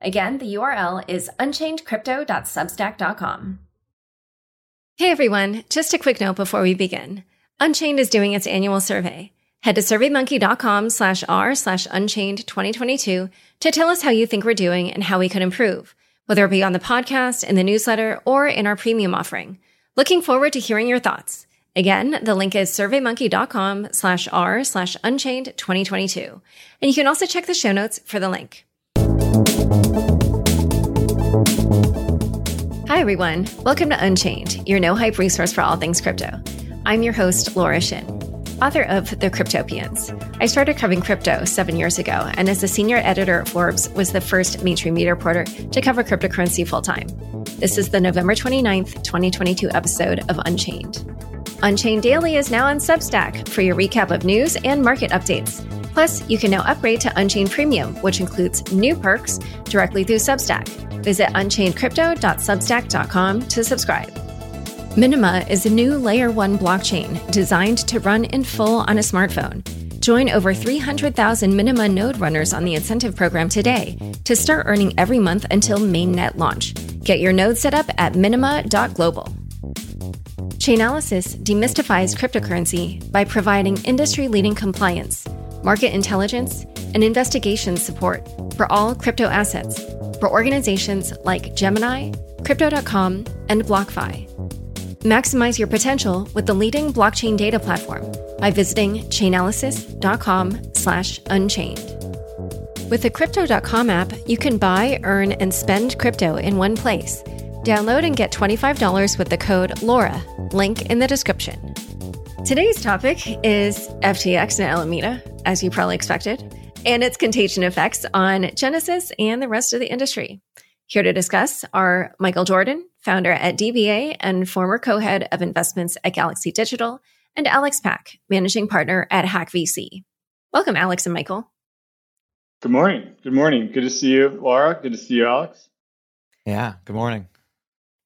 Again, the URL is unchainedcrypto.substack.com. Hey everyone, just a quick note before we begin. Unchained is doing its annual survey. Head to surveymonkey.com slash r slash unchained 2022 to tell us how you think we're doing and how we could improve, whether it be on the podcast, in the newsletter, or in our premium offering. Looking forward to hearing your thoughts. Again, the link is surveymonkey.com slash r slash unchained 2022. And you can also check the show notes for the link. Hi, everyone. Welcome to Unchained, your no hype resource for all things crypto. I'm your host, Laura Shin, author of The Cryptopians. I started covering crypto seven years ago, and as the senior editor at Forbes, was the first mainstream media reporter to cover cryptocurrency full time. This is the November 29th, 2022 episode of Unchained. Unchained Daily is now on Substack for your recap of news and market updates. Plus, you can now upgrade to Unchained Premium, which includes new perks directly through Substack. Visit unchainedcrypto.substack.com to subscribe. Minima is a new layer 1 blockchain designed to run in full on a smartphone. Join over 300,000 Minima node runners on the incentive program today to start earning every month until mainnet launch. Get your node set up at minima.global. Chainalysis demystifies cryptocurrency by providing industry leading compliance, market intelligence, and investigation support for all crypto assets for organizations like Gemini, Crypto.com, and BlockFi. Maximize your potential with the leading blockchain data platform by visiting chainalysis.com slash unchained. With the Crypto.com app, you can buy, earn, and spend crypto in one place. Download and get $25 with the code LAURA, link in the description. Today's topic is FTX and Alameda, as you probably expected and its contagion effects on Genesis and the rest of the industry. Here to discuss are Michael Jordan, founder at DBA and former co head of investments at Galaxy Digital, and Alex Pack, managing partner at Hack VC. Welcome, Alex and Michael. Good morning. Good morning. Good to see you, Laura. Good to see you, Alex. Yeah, good morning.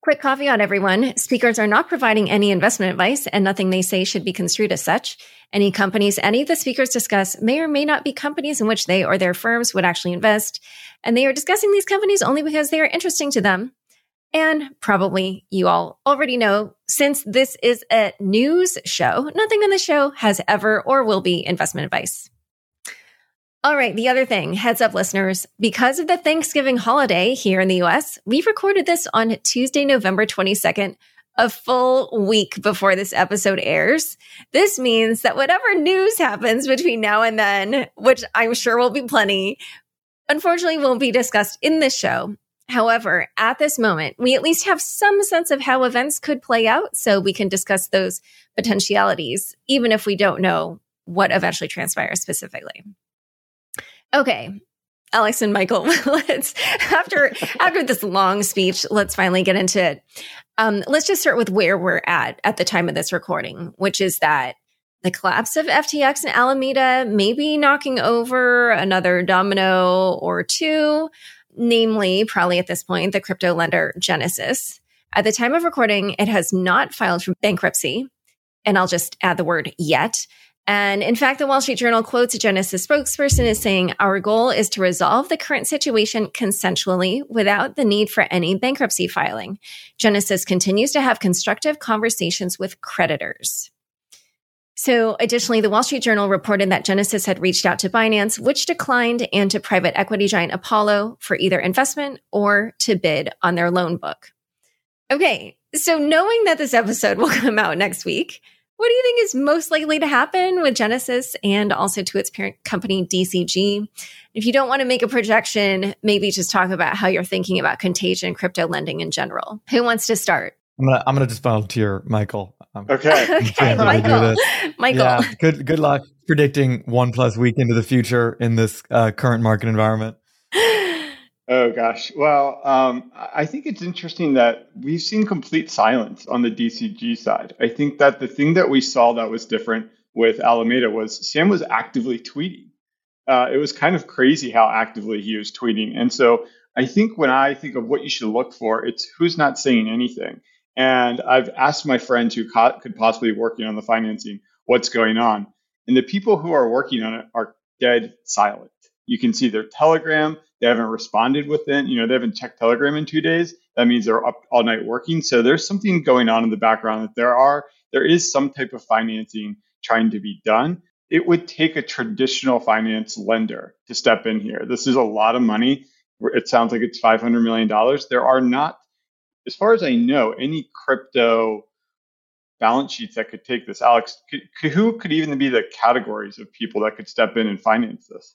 Quick caveat, everyone. Speakers are not providing any investment advice and nothing they say should be construed as such. Any companies any of the speakers discuss may or may not be companies in which they or their firms would actually invest. And they are discussing these companies only because they are interesting to them. And probably you all already know, since this is a news show, nothing on the show has ever or will be investment advice. All right. The other thing, heads up listeners, because of the Thanksgiving holiday here in the US, we recorded this on Tuesday, November 22nd, a full week before this episode airs. This means that whatever news happens between now and then, which I'm sure will be plenty, unfortunately won't be discussed in this show. However, at this moment, we at least have some sense of how events could play out so we can discuss those potentialities, even if we don't know what eventually transpires specifically. Okay. Alex and Michael, let's after after this long speech, let's finally get into it. Um, let's just start with where we're at at the time of this recording, which is that the collapse of FTX and Alameda may be knocking over another domino or two, namely, probably at this point, the crypto lender Genesis. At the time of recording, it has not filed for bankruptcy. And I'll just add the word yet. And in fact, the Wall Street Journal quotes a Genesis spokesperson as saying, Our goal is to resolve the current situation consensually without the need for any bankruptcy filing. Genesis continues to have constructive conversations with creditors. So, additionally, the Wall Street Journal reported that Genesis had reached out to Binance, which declined, and to private equity giant Apollo for either investment or to bid on their loan book. Okay, so knowing that this episode will come out next week, what do you think is most likely to happen with Genesis and also to its parent company, DCG? If you don't want to make a projection, maybe just talk about how you're thinking about contagion crypto lending in general. Who wants to start? I'm gonna I'm gonna just volunteer, Michael. Um, okay, okay Michael. Michael. Yeah, good good luck predicting one plus week into the future in this uh, current market environment. Oh gosh. Well, um, I think it's interesting that we've seen complete silence on the DCG side. I think that the thing that we saw that was different with Alameda was Sam was actively tweeting. Uh, it was kind of crazy how actively he was tweeting. And so I think when I think of what you should look for, it's who's not saying anything. And I've asked my friends who co- could possibly be working on the financing what's going on. And the people who are working on it are dead silent. You can see their Telegram. They haven't responded within, you know, they haven't checked Telegram in two days. That means they're up all night working. So there's something going on in the background that there are, there is some type of financing trying to be done. It would take a traditional finance lender to step in here. This is a lot of money. It sounds like it's $500 million. There are not, as far as I know, any crypto balance sheets that could take this. Alex, could, who could even be the categories of people that could step in and finance this?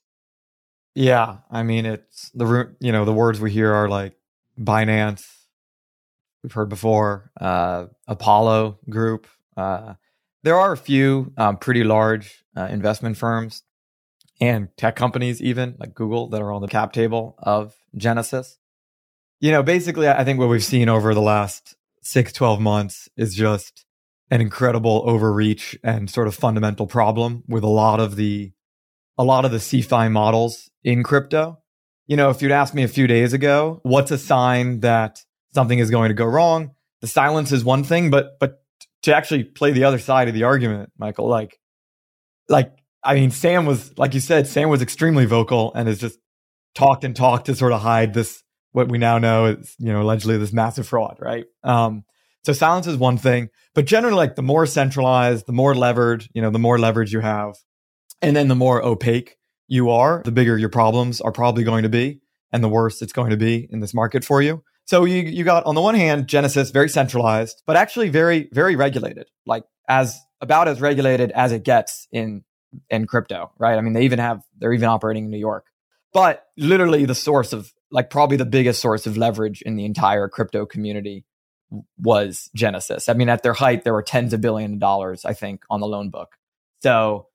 Yeah, I mean it's the you know the words we hear are like Binance, we've heard before, uh, Apollo Group. Uh, there are a few um, pretty large uh, investment firms and tech companies, even like Google, that are on the cap table of Genesis. You know, basically, I think what we've seen over the last six, 12 months is just an incredible overreach and sort of fundamental problem with a lot of the a lot of the CeFi models in crypto. You know, if you'd asked me a few days ago, what's a sign that something is going to go wrong? The silence is one thing, but but to actually play the other side of the argument, Michael, like like I mean, Sam was like you said, Sam was extremely vocal and has just talked and talked to sort of hide this what we now know is you know allegedly this massive fraud, right? Um, so silence is one thing, but generally, like the more centralized, the more levered, you know, the more leverage you have, and then the more opaque you are, the bigger your problems are probably going to be, and the worse it's going to be in this market for you. So you you got on the one hand Genesis very centralized, but actually very very regulated, like as about as regulated as it gets in in crypto, right? I mean, they even have they're even operating in New York, but literally the source of like probably the biggest source of leverage in the entire crypto community was Genesis. I mean, at their height, there were tens of billion of dollars, I think, on the loan book. So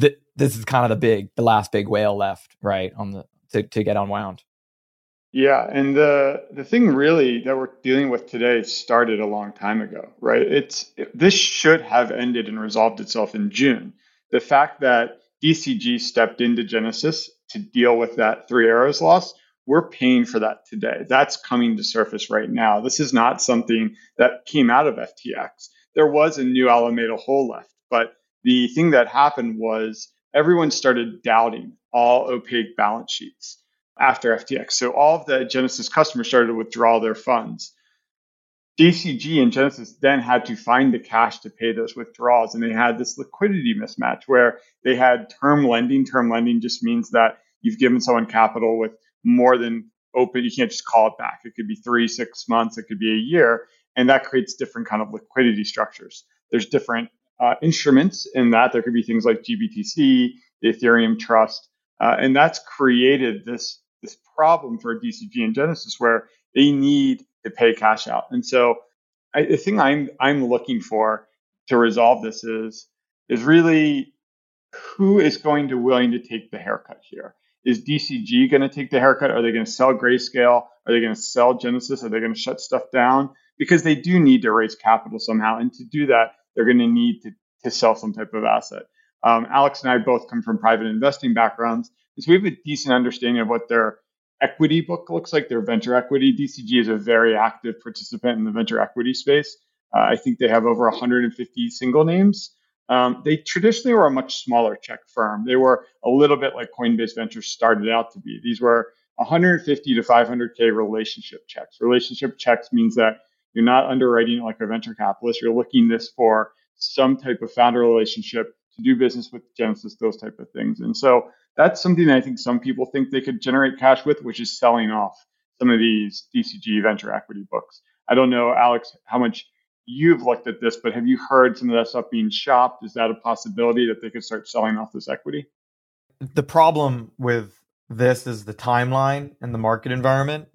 th- this is kind of the big, the last big whale left, right, on the to, to get unwound. Yeah, and the the thing really that we're dealing with today started a long time ago, right? It's this should have ended and resolved itself in June. The fact that DCG stepped into Genesis to deal with that three arrows loss we're paying for that today. That's coming to surface right now. This is not something that came out of FTX. There was a new Alameda hole left, but the thing that happened was everyone started doubting all opaque balance sheets after FTX. So all of the Genesis customers started to withdraw their funds. DCG and Genesis then had to find the cash to pay those withdrawals. And they had this liquidity mismatch where they had term lending. Term lending just means that you've given someone capital with more than open. You can't just call it back. It could be three, six months. It could be a year, and that creates different kind of liquidity structures. There's different uh, instruments in that. There could be things like GBTC, the Ethereum Trust, uh, and that's created this this problem for DCG and Genesis where they need to pay cash out. And so, I, the thing I'm I'm looking for to resolve this is is really who is going to willing to take the haircut here is DCG going to take the haircut? Are they going to sell Grayscale? Are they going to sell Genesis? Are they going to shut stuff down? Because they do need to raise capital somehow. And to do that, they're going to need to, sell some type of asset. Um, Alex and I both come from private investing backgrounds. So we have a decent understanding of what their equity book looks like, their venture equity. DCG is a very active participant in the venture equity space. Uh, I think they have over 150 single names. Um, they traditionally were a much smaller check firm. They were a little bit like Coinbase Ventures started out to be. These were 150 to 500K relationship checks. Relationship checks means that you're not underwriting like a venture capitalist. You're looking this for some type of founder relationship to do business with Genesis, those type of things. And so that's something that I think some people think they could generate cash with, which is selling off some of these DCG venture equity books. I don't know, Alex, how much you've looked at this, but have you heard some of that stuff being shopped? Is that a possibility that they could start selling off this equity? The problem with this is the timeline and the market environment.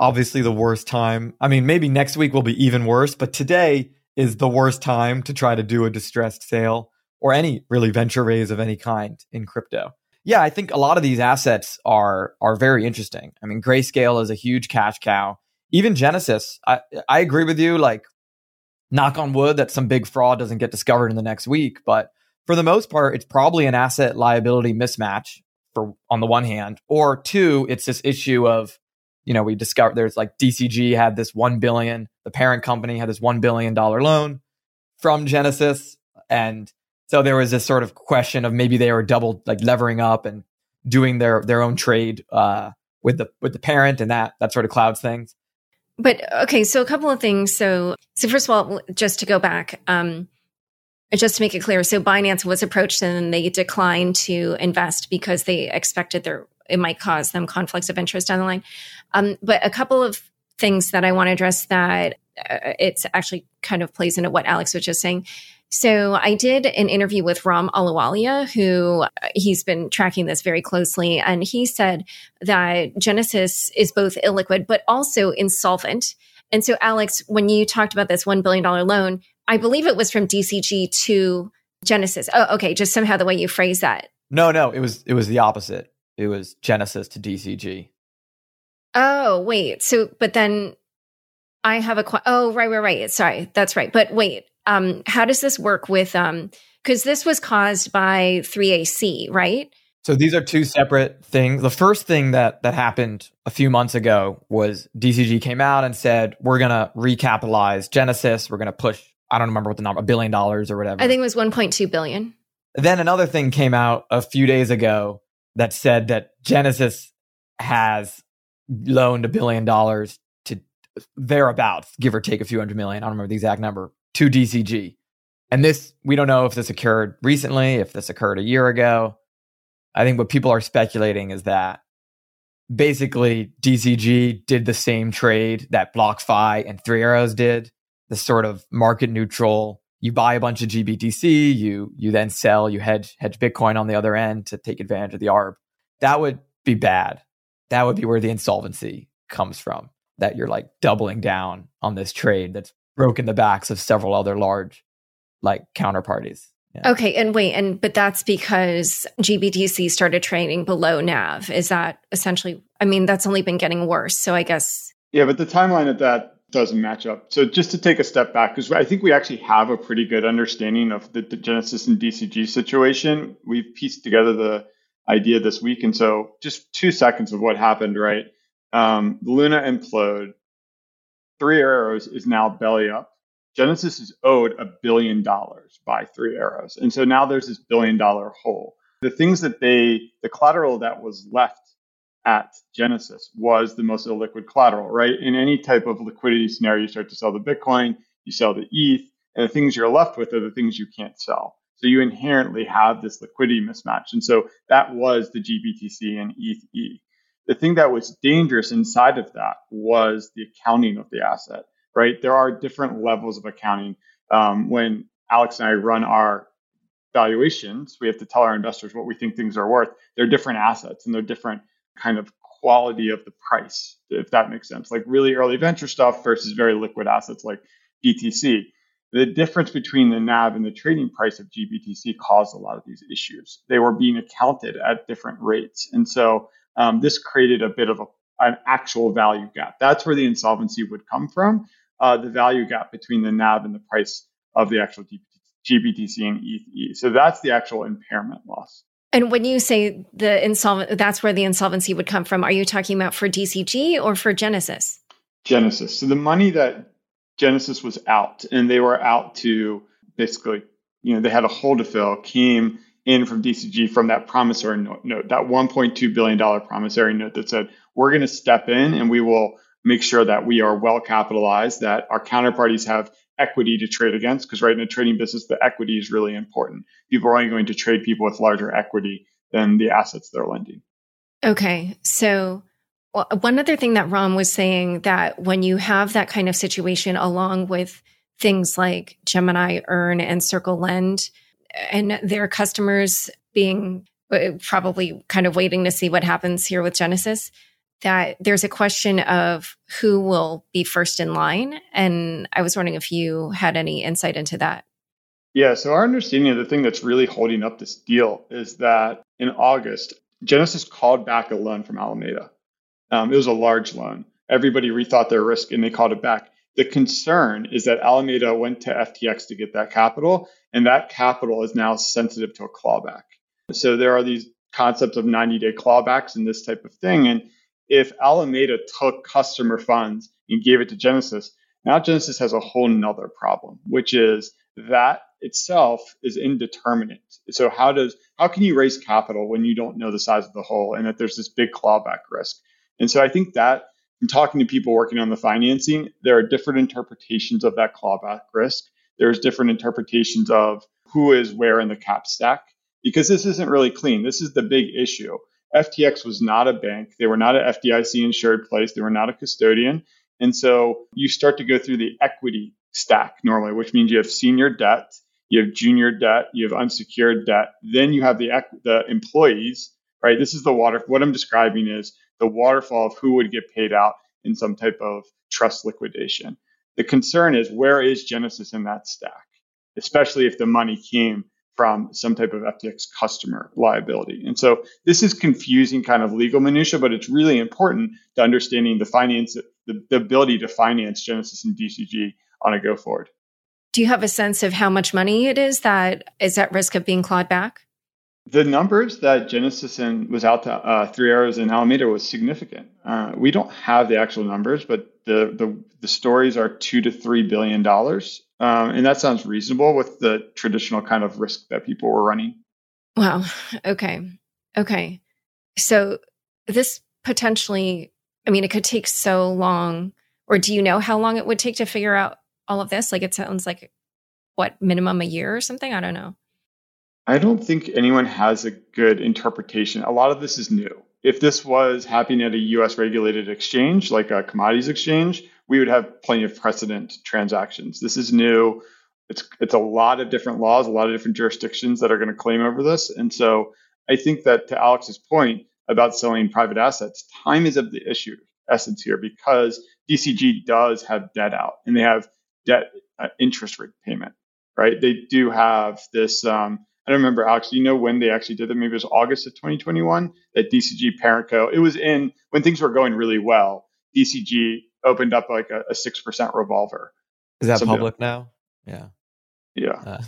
Obviously the worst time. I mean, maybe next week will be even worse, but today is the worst time to try to do a distressed sale or any really venture raise of any kind in crypto. yeah, I think a lot of these assets are are very interesting. I mean, Grayscale is a huge cash cow. Even Genesis, I I agree with you. Like, knock on wood that some big fraud doesn't get discovered in the next week. But for the most part, it's probably an asset liability mismatch for on the one hand, or two, it's this issue of you know we discovered there's like DCG had this one billion, the parent company had this one billion dollar loan from Genesis, and so there was this sort of question of maybe they were double like levering up and doing their their own trade uh, with the with the parent and that that sort of clouds things. But okay, so a couple of things. So so first of all, just to go back, um, just to make it clear, so Binance was approached and they declined to invest because they expected there it might cause them conflicts of interest down the line. Um, but a couple of things that I want to address that uh, it's actually kind of plays into what Alex was just saying. So I did an interview with Ram Ahluwalia, who uh, he's been tracking this very closely. And he said that Genesis is both illiquid, but also insolvent. And so, Alex, when you talked about this $1 billion loan, I believe it was from DCG to Genesis. Oh, okay. Just somehow the way you phrase that. No, no, it was, it was the opposite. It was Genesis to DCG. Oh, wait. So, but then I have a, qu- oh, right, right, right. Sorry. That's right. But wait, um, how does this work with um because this was caused by 3AC, right? So these are two separate things. The first thing that that happened a few months ago was DCG came out and said we're going to recapitalize Genesis. We're going to push I don't remember what the number a billion dollars or whatever. I think it was 1.2 billion. Then another thing came out a few days ago that said that Genesis has loaned a billion dollars to thereabouts, give or take a few hundred million. I don't remember the exact number to DCG. And this, we don't know if this occurred recently, if this occurred a year ago. I think what people are speculating is that basically DCG did the same trade that BlockFi and Three Arrows did, the sort of market neutral. You buy a bunch of GBTC, you you then sell, you hedge hedge Bitcoin on the other end to take advantage of the ARB. That would be bad. That would be where the insolvency comes from. That you're like doubling down on this trade that's broken the backs of several other large like counterparties. Yeah. Okay, and wait, and but that's because GBTC started trading below NAV. Is that essentially? I mean, that's only been getting worse. So I guess. Yeah, but the timeline of that doesn't match up. So just to take a step back, because I think we actually have a pretty good understanding of the, the Genesis and DCG situation. We've pieced together the idea this week, and so just two seconds of what happened. Right, um, Luna implode. Three Arrows is now belly up. Genesis is owed a billion dollars by Three Arrows. And so now there's this billion dollar hole. The things that they, the collateral that was left at Genesis was the most illiquid collateral, right? In any type of liquidity scenario, you start to sell the Bitcoin, you sell the ETH, and the things you're left with are the things you can't sell. So you inherently have this liquidity mismatch. And so that was the GBTC and ETH the thing that was dangerous inside of that was the accounting of the asset, right? There are different levels of accounting. Um, when Alex and I run our valuations, we have to tell our investors what we think things are worth. They're different assets and they're different kind of quality of the price, if that makes sense. Like really early venture stuff versus very liquid assets like BTC. The difference between the NAV and the trading price of GBTC caused a lot of these issues. They were being accounted at different rates. And so um, this created a bit of a, an actual value gap. That's where the insolvency would come from, uh, the value gap between the NAV and the price of the actual GBTC and ETH. So that's the actual impairment loss. And when you say the insolvent, that's where the insolvency would come from. Are you talking about for DCG or for Genesis? Genesis. So the money that Genesis was out, and they were out to basically, you know, they had a hole to fill, came in from DCG from that promissory note, that $1.2 billion promissory note that said, we're going to step in and we will make sure that we are well capitalized, that our counterparties have equity to trade against. Because right in a trading business, the equity is really important. People are only going to trade people with larger equity than the assets they're lending. Okay. So, one other thing that Ram was saying that when you have that kind of situation, along with things like Gemini Earn and Circle Lend, and their customers being uh, probably kind of waiting to see what happens here with Genesis, that there's a question of who will be first in line. And I was wondering if you had any insight into that. Yeah, so our understanding of the thing that's really holding up this deal is that in August, Genesis called back a loan from Alameda. Um, it was a large loan. Everybody rethought their risk and they called it back. The concern is that Alameda went to FTX to get that capital, and that capital is now sensitive to a clawback. So there are these concepts of 90 day clawbacks and this type of thing. And if Alameda took customer funds and gave it to Genesis, now Genesis has a whole nother problem, which is that itself is indeterminate. So how does how can you raise capital when you don't know the size of the hole and that there's this big clawback risk? And so I think that in talking to people working on the financing, there are different interpretations of that clawback risk. There's different interpretations of who is where in the cap stack because this isn't really clean. This is the big issue. FTX was not a bank. They were not an FDIC insured place. They were not a custodian. And so you start to go through the equity stack normally, which means you have senior debt, you have junior debt, you have unsecured debt. Then you have the, the employees, right? This is the water. What I'm describing is the waterfall of who would get paid out in some type of trust liquidation. The concern is where is Genesis in that stack, especially if the money came from some type of FTX customer liability. And so this is confusing kind of legal minutia, but it's really important to understanding the finance, the, the ability to finance Genesis and DCG on a go forward. Do you have a sense of how much money it is that is at risk of being clawed back? The numbers that Genesis and was out to uh, Three Arrows and Alameda was significant. Uh, we don't have the actual numbers, but the, the the stories are two to three billion dollars um, and that sounds reasonable with the traditional kind of risk that people were running. Wow. Okay. Okay. So this potentially, I mean, it could take so long. Or do you know how long it would take to figure out all of this? Like it sounds like what minimum a year or something? I don't know. I don't think anyone has a good interpretation. A lot of this is new. If this was happening at a US regulated exchange, like a commodities exchange, we would have plenty of precedent transactions. This is new. It's it's a lot of different laws, a lot of different jurisdictions that are going to claim over this. And so I think that to Alex's point about selling private assets, time is of the issue essence here because DCG does have debt out and they have debt uh, interest rate payment, right? They do have this. Um, I don't remember, Alex. Do you know when they actually did that? Maybe it was August of 2021 that DCG Parent Co. It was in when things were going really well. DCG opened up like a six percent revolver. Is that public now? Yeah. Yeah. Uh,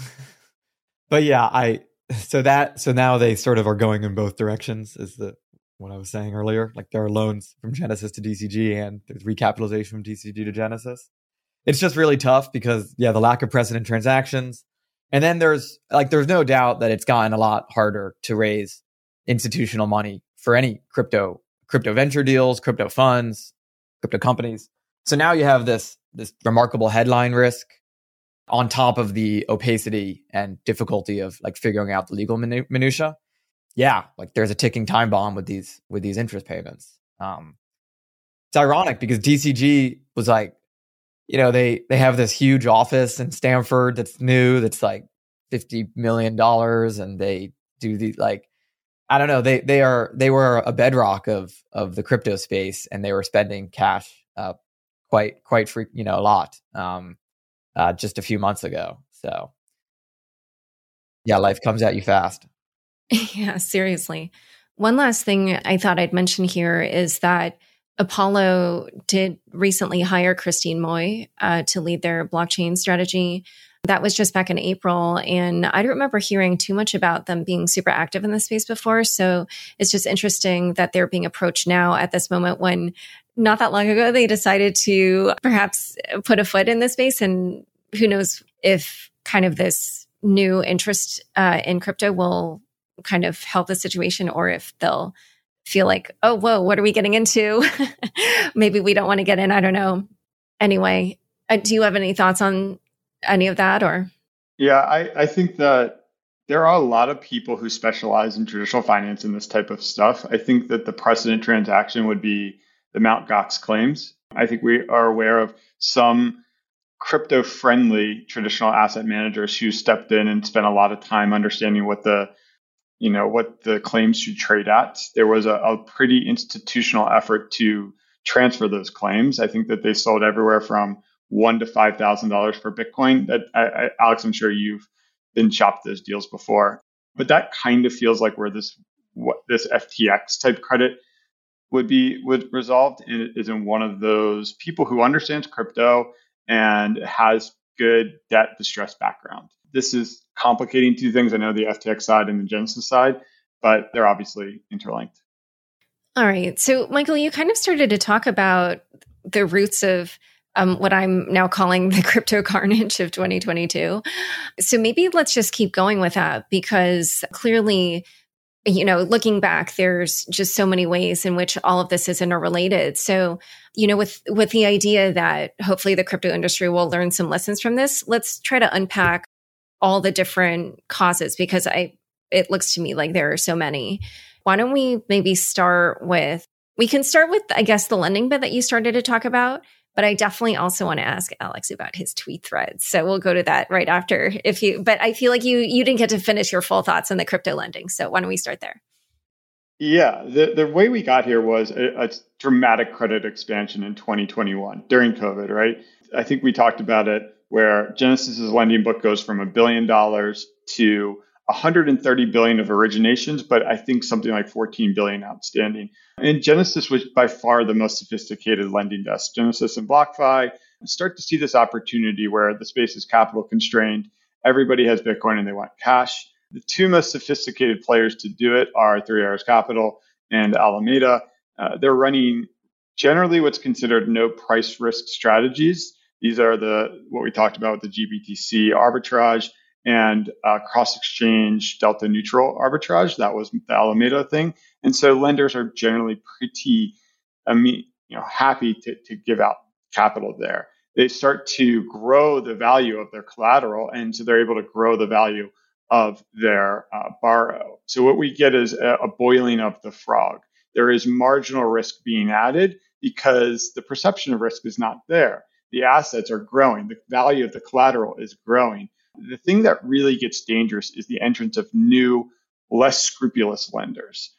but yeah, I so that so now they sort of are going in both directions. Is the what I was saying earlier? Like there are loans from Genesis to DCG and there's recapitalization from DCG to Genesis. It's just really tough because yeah, the lack of precedent transactions. And then there's like there's no doubt that it's gotten a lot harder to raise institutional money for any crypto crypto venture deals, crypto funds, crypto companies. So now you have this this remarkable headline risk on top of the opacity and difficulty of like figuring out the legal minutia. Yeah, like there's a ticking time bomb with these with these interest payments. Um, it's ironic because DCG was like, you know, they they have this huge office in Stamford that's new, that's like fifty million dollars, and they do the like I don't know. They they are they were a bedrock of of the crypto space, and they were spending cash uh, quite quite free, you know, a lot um, uh, just a few months ago. So yeah, life comes at you fast. Yeah, seriously. One last thing I thought I'd mention here is that Apollo did recently hire Christine Moy uh, to lead their blockchain strategy. That was just back in April. And I don't remember hearing too much about them being super active in the space before. So it's just interesting that they're being approached now at this moment when not that long ago they decided to perhaps put a foot in the space. And who knows if kind of this new interest uh, in crypto will kind of help the situation or if they'll feel like, oh, whoa, what are we getting into? Maybe we don't want to get in. I don't know. Anyway, uh, do you have any thoughts on any of that or? Yeah, I, I think that there are a lot of people who specialize in traditional finance and this type of stuff. I think that the precedent transaction would be the Mount Gox claims. I think we are aware of some crypto friendly traditional asset managers who stepped in and spent a lot of time understanding what the you know what the claims should trade at there was a, a pretty institutional effort to transfer those claims i think that they sold everywhere from one to five thousand dollars for Bitcoin. That I, I, Alex, I'm sure you've been shopped those deals before, but that kind of feels like where this what this FTX type credit would be would resolved and it is in one of those people who understands crypto and has good debt distress background. This is complicating two things. I know the FTX side and the Genesis side, but they're obviously interlinked. All right. So, Michael, you kind of started to talk about the roots of um, what I'm now calling the crypto carnage of 2022. So maybe let's just keep going with that because clearly, you know, looking back, there's just so many ways in which all of this is interrelated. So, you know, with with the idea that hopefully the crypto industry will learn some lessons from this, let's try to unpack all the different causes because I it looks to me like there are so many. Why don't we maybe start with we can start with I guess the lending bit that you started to talk about but I definitely also want to ask Alex about his tweet threads. So we'll go to that right after if you but I feel like you you didn't get to finish your full thoughts on the crypto lending. So why don't we start there? Yeah, the, the way we got here was a, a dramatic credit expansion in 2021 during COVID, right? I think we talked about it where Genesis's lending book goes from a billion dollars to 130 billion of originations, but I think something like 14 billion outstanding. And Genesis was by far the most sophisticated lending desk. Genesis and BlockFi start to see this opportunity where the space is capital constrained. Everybody has Bitcoin and they want cash. The two most sophisticated players to do it are Three Arrows Capital and Alameda. Uh, they're running generally what's considered no price risk strategies. These are the what we talked about with the GBTC arbitrage and uh, cross exchange delta neutral arbitrage. That was the Alameda thing. And so lenders are generally pretty mean, you know, happy to, to give out capital there. They start to grow the value of their collateral, and so they're able to grow the value of their uh, borrow. So what we get is a, a boiling of the frog. There is marginal risk being added because the perception of risk is not there. The assets are growing. The value of the collateral is growing. The thing that really gets dangerous is the entrance of new, less scrupulous lenders.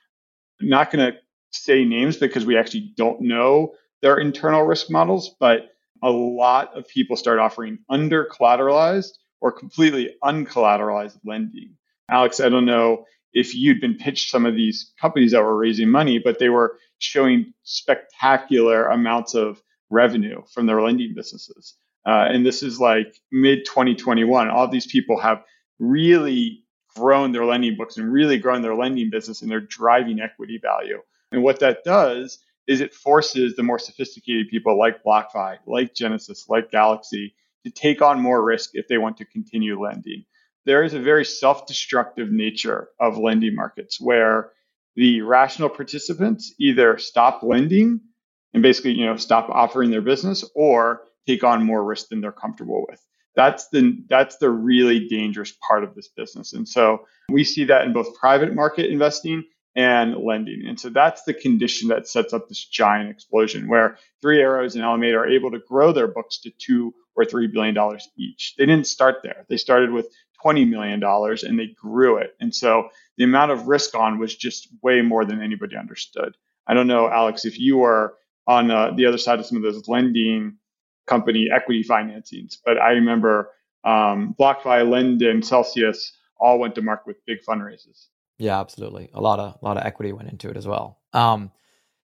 I'm not going to say names because we actually don't know their internal risk models, but a lot of people start offering under collateralized or completely uncollateralized lending. Alex, I don't know if you'd been pitched some of these companies that were raising money, but they were showing spectacular amounts of revenue from their lending businesses. Uh, and this is like mid 2021. All these people have really grown their lending books and really grown their lending business and they're driving equity value. And what that does is it forces the more sophisticated people like BlockFi, like Genesis, like Galaxy to take on more risk if they want to continue lending. There is a very self destructive nature of lending markets where the rational participants either stop lending and basically, you know, stop offering their business or take on more risk than they're comfortable with. That's the that's the really dangerous part of this business. And so we see that in both private market investing and lending. And so that's the condition that sets up this giant explosion where Three Arrows and Alameda are able to grow their books to two or three billion dollars each. They didn't start there. They started with $20 million and they grew it. And so the amount of risk on was just way more than anybody understood. I don't know, Alex, if you were on uh, the other side of some of those lending company equity financings. But I remember um, BlockFi, Lend, and Celsius all went to market with big fundraisers. Yeah, absolutely. A lot of a lot of equity went into it as well. Um,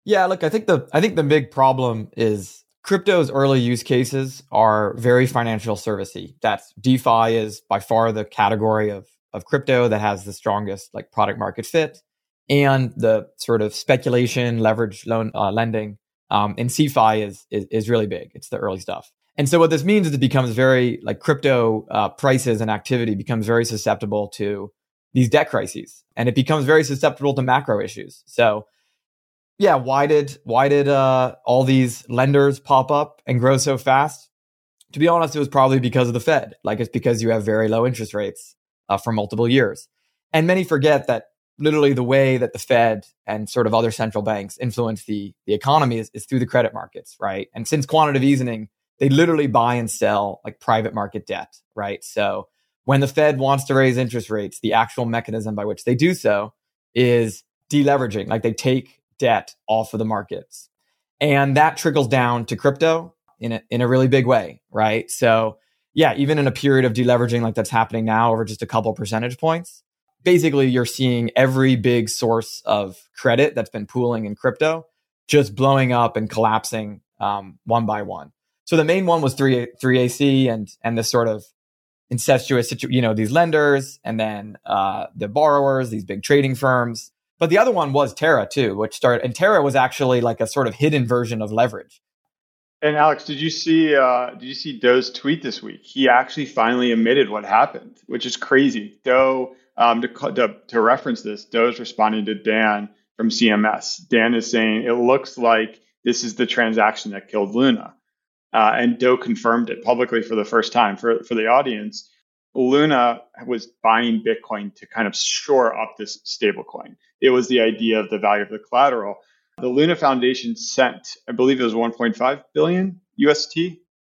yeah, look, I think the I think the big problem is crypto's early use cases are very financial servicey. That's DeFi is by far the category of of crypto that has the strongest like product market fit, and the sort of speculation, leverage loan uh, lending um, and CeFi is, is, is really big. It's the early stuff. And so what this means is it becomes very like crypto uh, prices and activity becomes very susceptible to these debt crises, and it becomes very susceptible to macro issues. So yeah, why did why did uh, all these lenders pop up and grow so fast? To be honest, it was probably because of the Fed. Like it's because you have very low interest rates uh, for multiple years, and many forget that literally the way that the Fed and sort of other central banks influence the, the economy is, is through the credit markets, right? And since quantitative easing, they literally buy and sell like private market debt, right? So when the Fed wants to raise interest rates, the actual mechanism by which they do so is deleveraging, like they take debt off of the markets. And that trickles down to crypto in a, in a really big way, right? So yeah, even in a period of deleveraging like that's happening now over just a couple percentage points, basically you're seeing every big source of credit that's been pooling in crypto just blowing up and collapsing um, one by one. So the main one was three three AC and and this sort of incestuous situ- you know these lenders and then uh, the borrowers, these big trading firms. But the other one was Terra too, which started and Terra was actually like a sort of hidden version of leverage. And Alex, did you see uh, did you see Do's tweet this week? He actually finally admitted what happened, which is crazy. Do um, to, to, to reference this, Do's responding to Dan from CMS. Dan is saying it looks like this is the transaction that killed Luna, uh, and Doe confirmed it publicly for the first time for for the audience. Luna was buying Bitcoin to kind of shore up this stablecoin. It was the idea of the value of the collateral. The Luna Foundation sent, I believe it was 1.5 billion UST,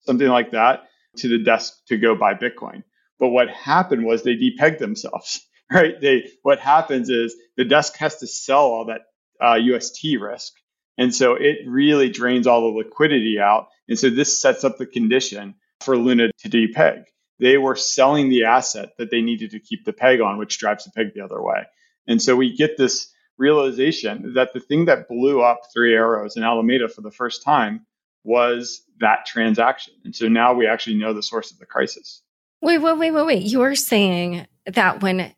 something like that, to the desk to go buy Bitcoin. But what happened was they depegged themselves, right? They what happens is the desk has to sell all that uh, UST risk, and so it really drains all the liquidity out. And so this sets up the condition for Luna to depeg. They were selling the asset that they needed to keep the peg on, which drives the peg the other way. And so we get this realization that the thing that blew up Three Arrows and Alameda for the first time was that transaction. And so now we actually know the source of the crisis. Wait, wait, wait, wait, wait. You're saying that when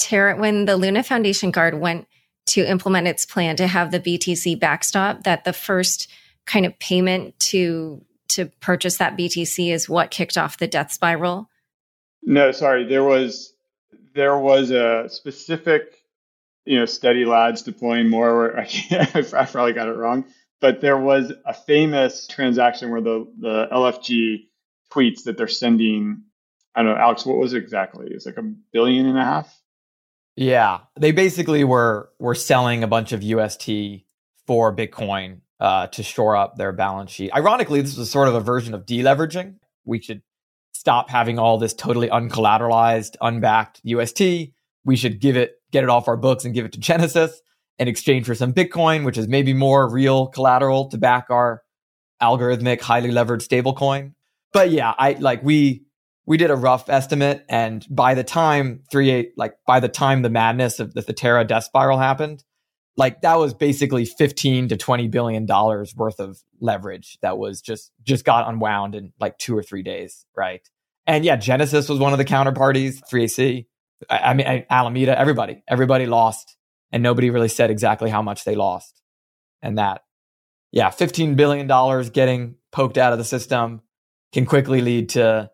Terra, when the Luna Foundation Guard went to implement its plan to have the BTC backstop, that the first kind of payment to to purchase that BTC is what kicked off the death spiral? No, sorry. There was there was a specific you know, steady lads deploying more. Where I, I probably got it wrong, but there was a famous transaction where the the LFG tweets that they're sending. I don't know, Alex. What was it exactly? It's like a billion and a half. Yeah, they basically were were selling a bunch of UST for Bitcoin uh, to shore up their balance sheet. Ironically, this was sort of a version of deleveraging. We should stop having all this totally uncollateralized, unbacked UST. We should give it get it off our books and give it to Genesis in exchange for some Bitcoin, which is maybe more real collateral to back our algorithmic, highly levered stablecoin. But yeah, I like we we did a rough estimate, and by the time three eight like by the time the madness of the, the Terra death spiral happened, like that was basically 15 to 20 billion dollars worth of leverage that was just just got unwound in like two or three days right and yeah genesis was one of the counterparties 3ac I, I mean, Alameda, everybody, everybody lost, and nobody really said exactly how much they lost. And that, yeah, fifteen billion dollars getting poked out of the system can quickly lead to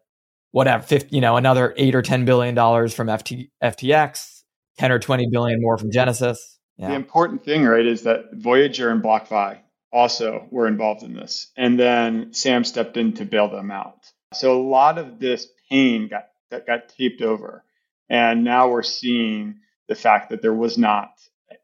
whatever, 50, you know, another eight or ten billion dollars from FT, FTX, ten or twenty billion more from Genesis. Yeah. The important thing, right, is that Voyager and BlockFi also were involved in this, and then Sam stepped in to bail them out. So a lot of this pain got that got taped over. And now we're seeing the fact that there was not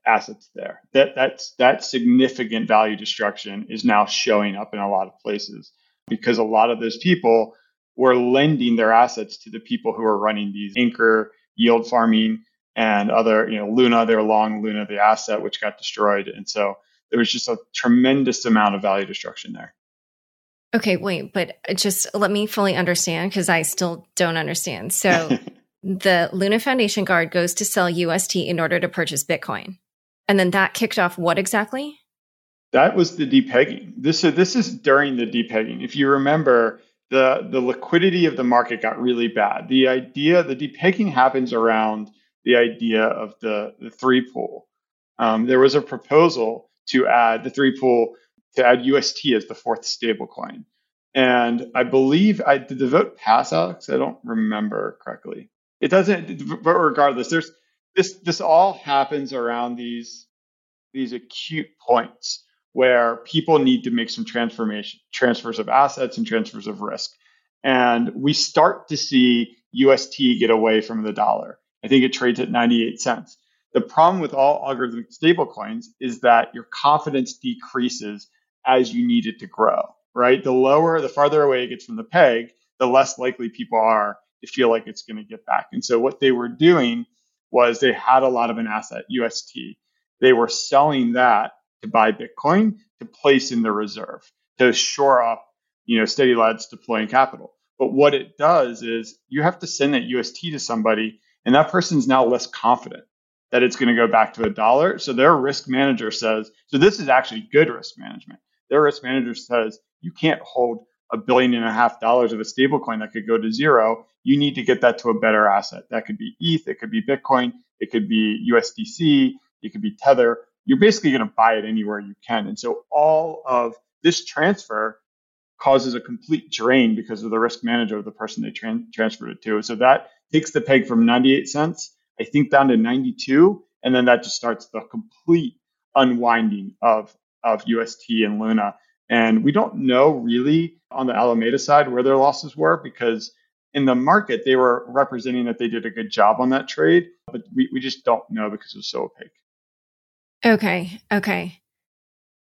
assets there. That that's that significant value destruction is now showing up in a lot of places because a lot of those people were lending their assets to the people who are running these anchor yield farming and other, you know, Luna, their long Luna, the asset which got destroyed. And so there was just a tremendous amount of value destruction there. Okay, wait, but just let me fully understand because I still don't understand. So the Luna Foundation Guard goes to sell UST in order to purchase Bitcoin. And then that kicked off what exactly? That was the depegging. This, is this is during the depegging. If you remember, the, the liquidity of the market got really bad. The idea, the depegging happens around the idea of the, the three pool. Um, there was a proposal to add the three pool to add UST as the fourth stablecoin. And I believe I did the vote pass, Alex. I don't remember correctly it doesn't but regardless there's this this all happens around these these acute points where people need to make some transformation transfers of assets and transfers of risk and we start to see UST get away from the dollar i think it trades at 98 cents the problem with all algorithmic stablecoins is that your confidence decreases as you need it to grow right the lower the farther away it gets from the peg the less likely people are to feel like it's going to get back. And so what they were doing was they had a lot of an asset, UST. They were selling that to buy Bitcoin to place in the reserve to shore up, you know, steady lads deploying capital. But what it does is you have to send that UST to somebody And that person's now less confident that it's going to go back to a dollar. So their risk manager says, so this is actually good risk management. Their risk manager says, you can't hold a billion and a half dollars of a stablecoin that could go to zero. You need to get that to a better asset. That could be ETH, it could be Bitcoin, it could be USDC, it could be Tether. You're basically going to buy it anywhere you can. And so all of this transfer causes a complete drain because of the risk manager of the person they tran- transferred it to. So that takes the peg from 98 cents, I think, down to 92. And then that just starts the complete unwinding of, of UST and Luna. And we don't know really on the Alameda side where their losses were because in the market, they were representing that they did a good job on that trade, but we, we just don't know because it was so opaque. Okay. Okay.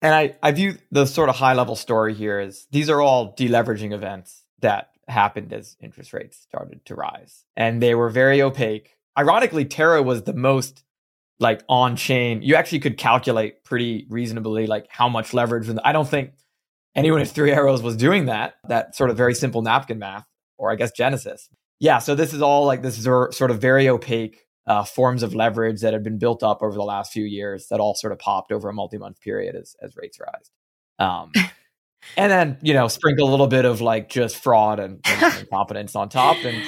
And I, I view the sort of high level story here as these are all deleveraging events that happened as interest rates started to rise. And they were very opaque. Ironically, Terra was the most like on chain. You actually could calculate pretty reasonably like how much leverage. I don't think anyone at Three Arrows was doing that, that sort of very simple napkin math, or I guess Genesis. Yeah. So this is all like this is er, sort of very opaque uh, forms of leverage that had been built up over the last few years that all sort of popped over a multi-month period as, as rates rise. Um, and then, you know, sprinkle a little bit of like just fraud and, and incompetence on top and,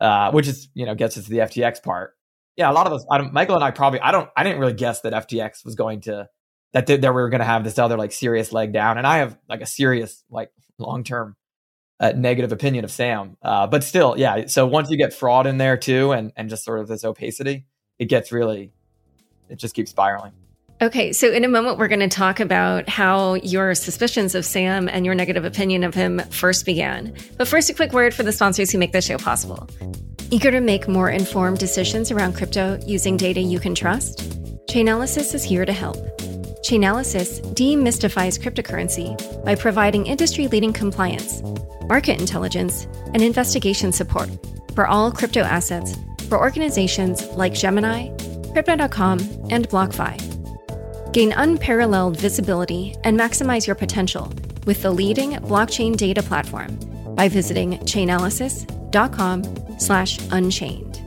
uh, which is, you know, gets us to the FTX part. Yeah. A lot of us, Michael and I probably, I don't, I didn't really guess that FTX was going to, that, that we were going to have this other like serious leg down. And I have like a serious, like long-term a negative opinion of Sam. Uh, but still, yeah. So once you get fraud in there too, and and just sort of this opacity, it gets really, it just keeps spiraling. Okay, so in a moment, we're going to talk about how your suspicions of Sam and your negative opinion of him first began. But first, a quick word for the sponsors who make this show possible. Eager to make more informed decisions around crypto using data you can trust? Chainalysis is here to help. Chainalysis demystifies cryptocurrency by providing industry leading compliance market intelligence, and investigation support for all crypto assets for organizations like Gemini, Crypto.com, and BlockFi. Gain unparalleled visibility and maximize your potential with the leading blockchain data platform by visiting chainalysis.com slash unchained.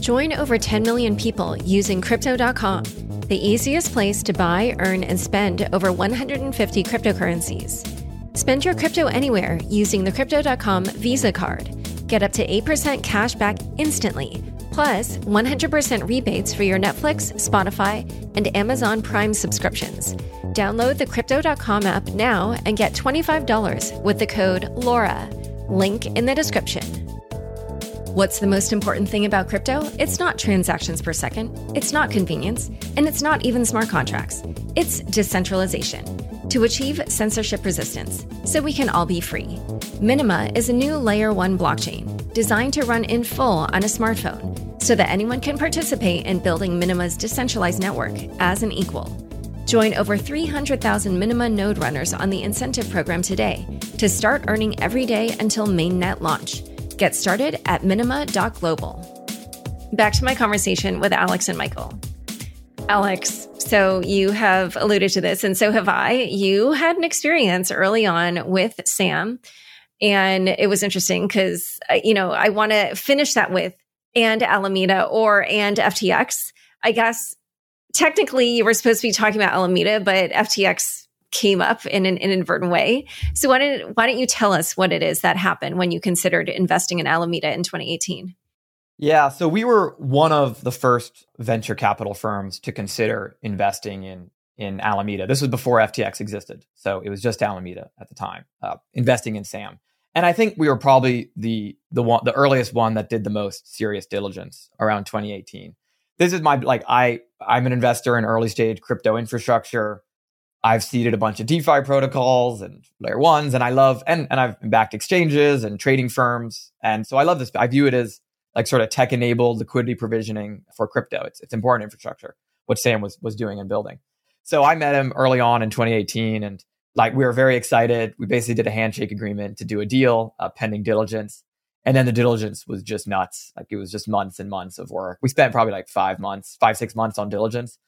Join over 10 million people using Crypto.com, the easiest place to buy, earn, and spend over 150 cryptocurrencies. Spend your crypto anywhere using the Crypto.com Visa card. Get up to 8% cash back instantly, plus 100% rebates for your Netflix, Spotify, and Amazon Prime subscriptions. Download the Crypto.com app now and get $25 with the code LAURA. Link in the description. What's the most important thing about crypto? It's not transactions per second, it's not convenience, and it's not even smart contracts. It's decentralization to achieve censorship resistance so we can all be free. Minima is a new layer 1 blockchain designed to run in full on a smartphone so that anyone can participate in building Minima's decentralized network as an equal. Join over 300,000 Minima node runners on the incentive program today to start earning every day until mainnet launch. Get started at minima.global. Back to my conversation with Alex and Michael. Alex, so you have alluded to this, and so have I. You had an experience early on with Sam, and it was interesting because, uh, you know, I want to finish that with and Alameda or and FTX. I guess technically you were supposed to be talking about Alameda, but FTX came up in an inadvertent way. So why don't why don't you tell us what it is that happened when you considered investing in Alameda in 2018? Yeah, so we were one of the first venture capital firms to consider investing in in Alameda. This was before FTX existed, so it was just Alameda at the time, uh, investing in Sam. And I think we were probably the the one the earliest one that did the most serious diligence around 2018. This is my like I I'm an investor in early stage crypto infrastructure. I've seeded a bunch of DeFi protocols and layer ones, and I love and and I've backed exchanges and trading firms, and so I love this. I view it as like sort of tech enabled liquidity provisioning for crypto. It's it's important infrastructure, what Sam was was doing and building. So I met him early on in 2018 and like we were very excited. We basically did a handshake agreement to do a deal, uh, pending diligence. And then the diligence was just nuts. Like it was just months and months of work. We spent probably like five months, five, six months on diligence.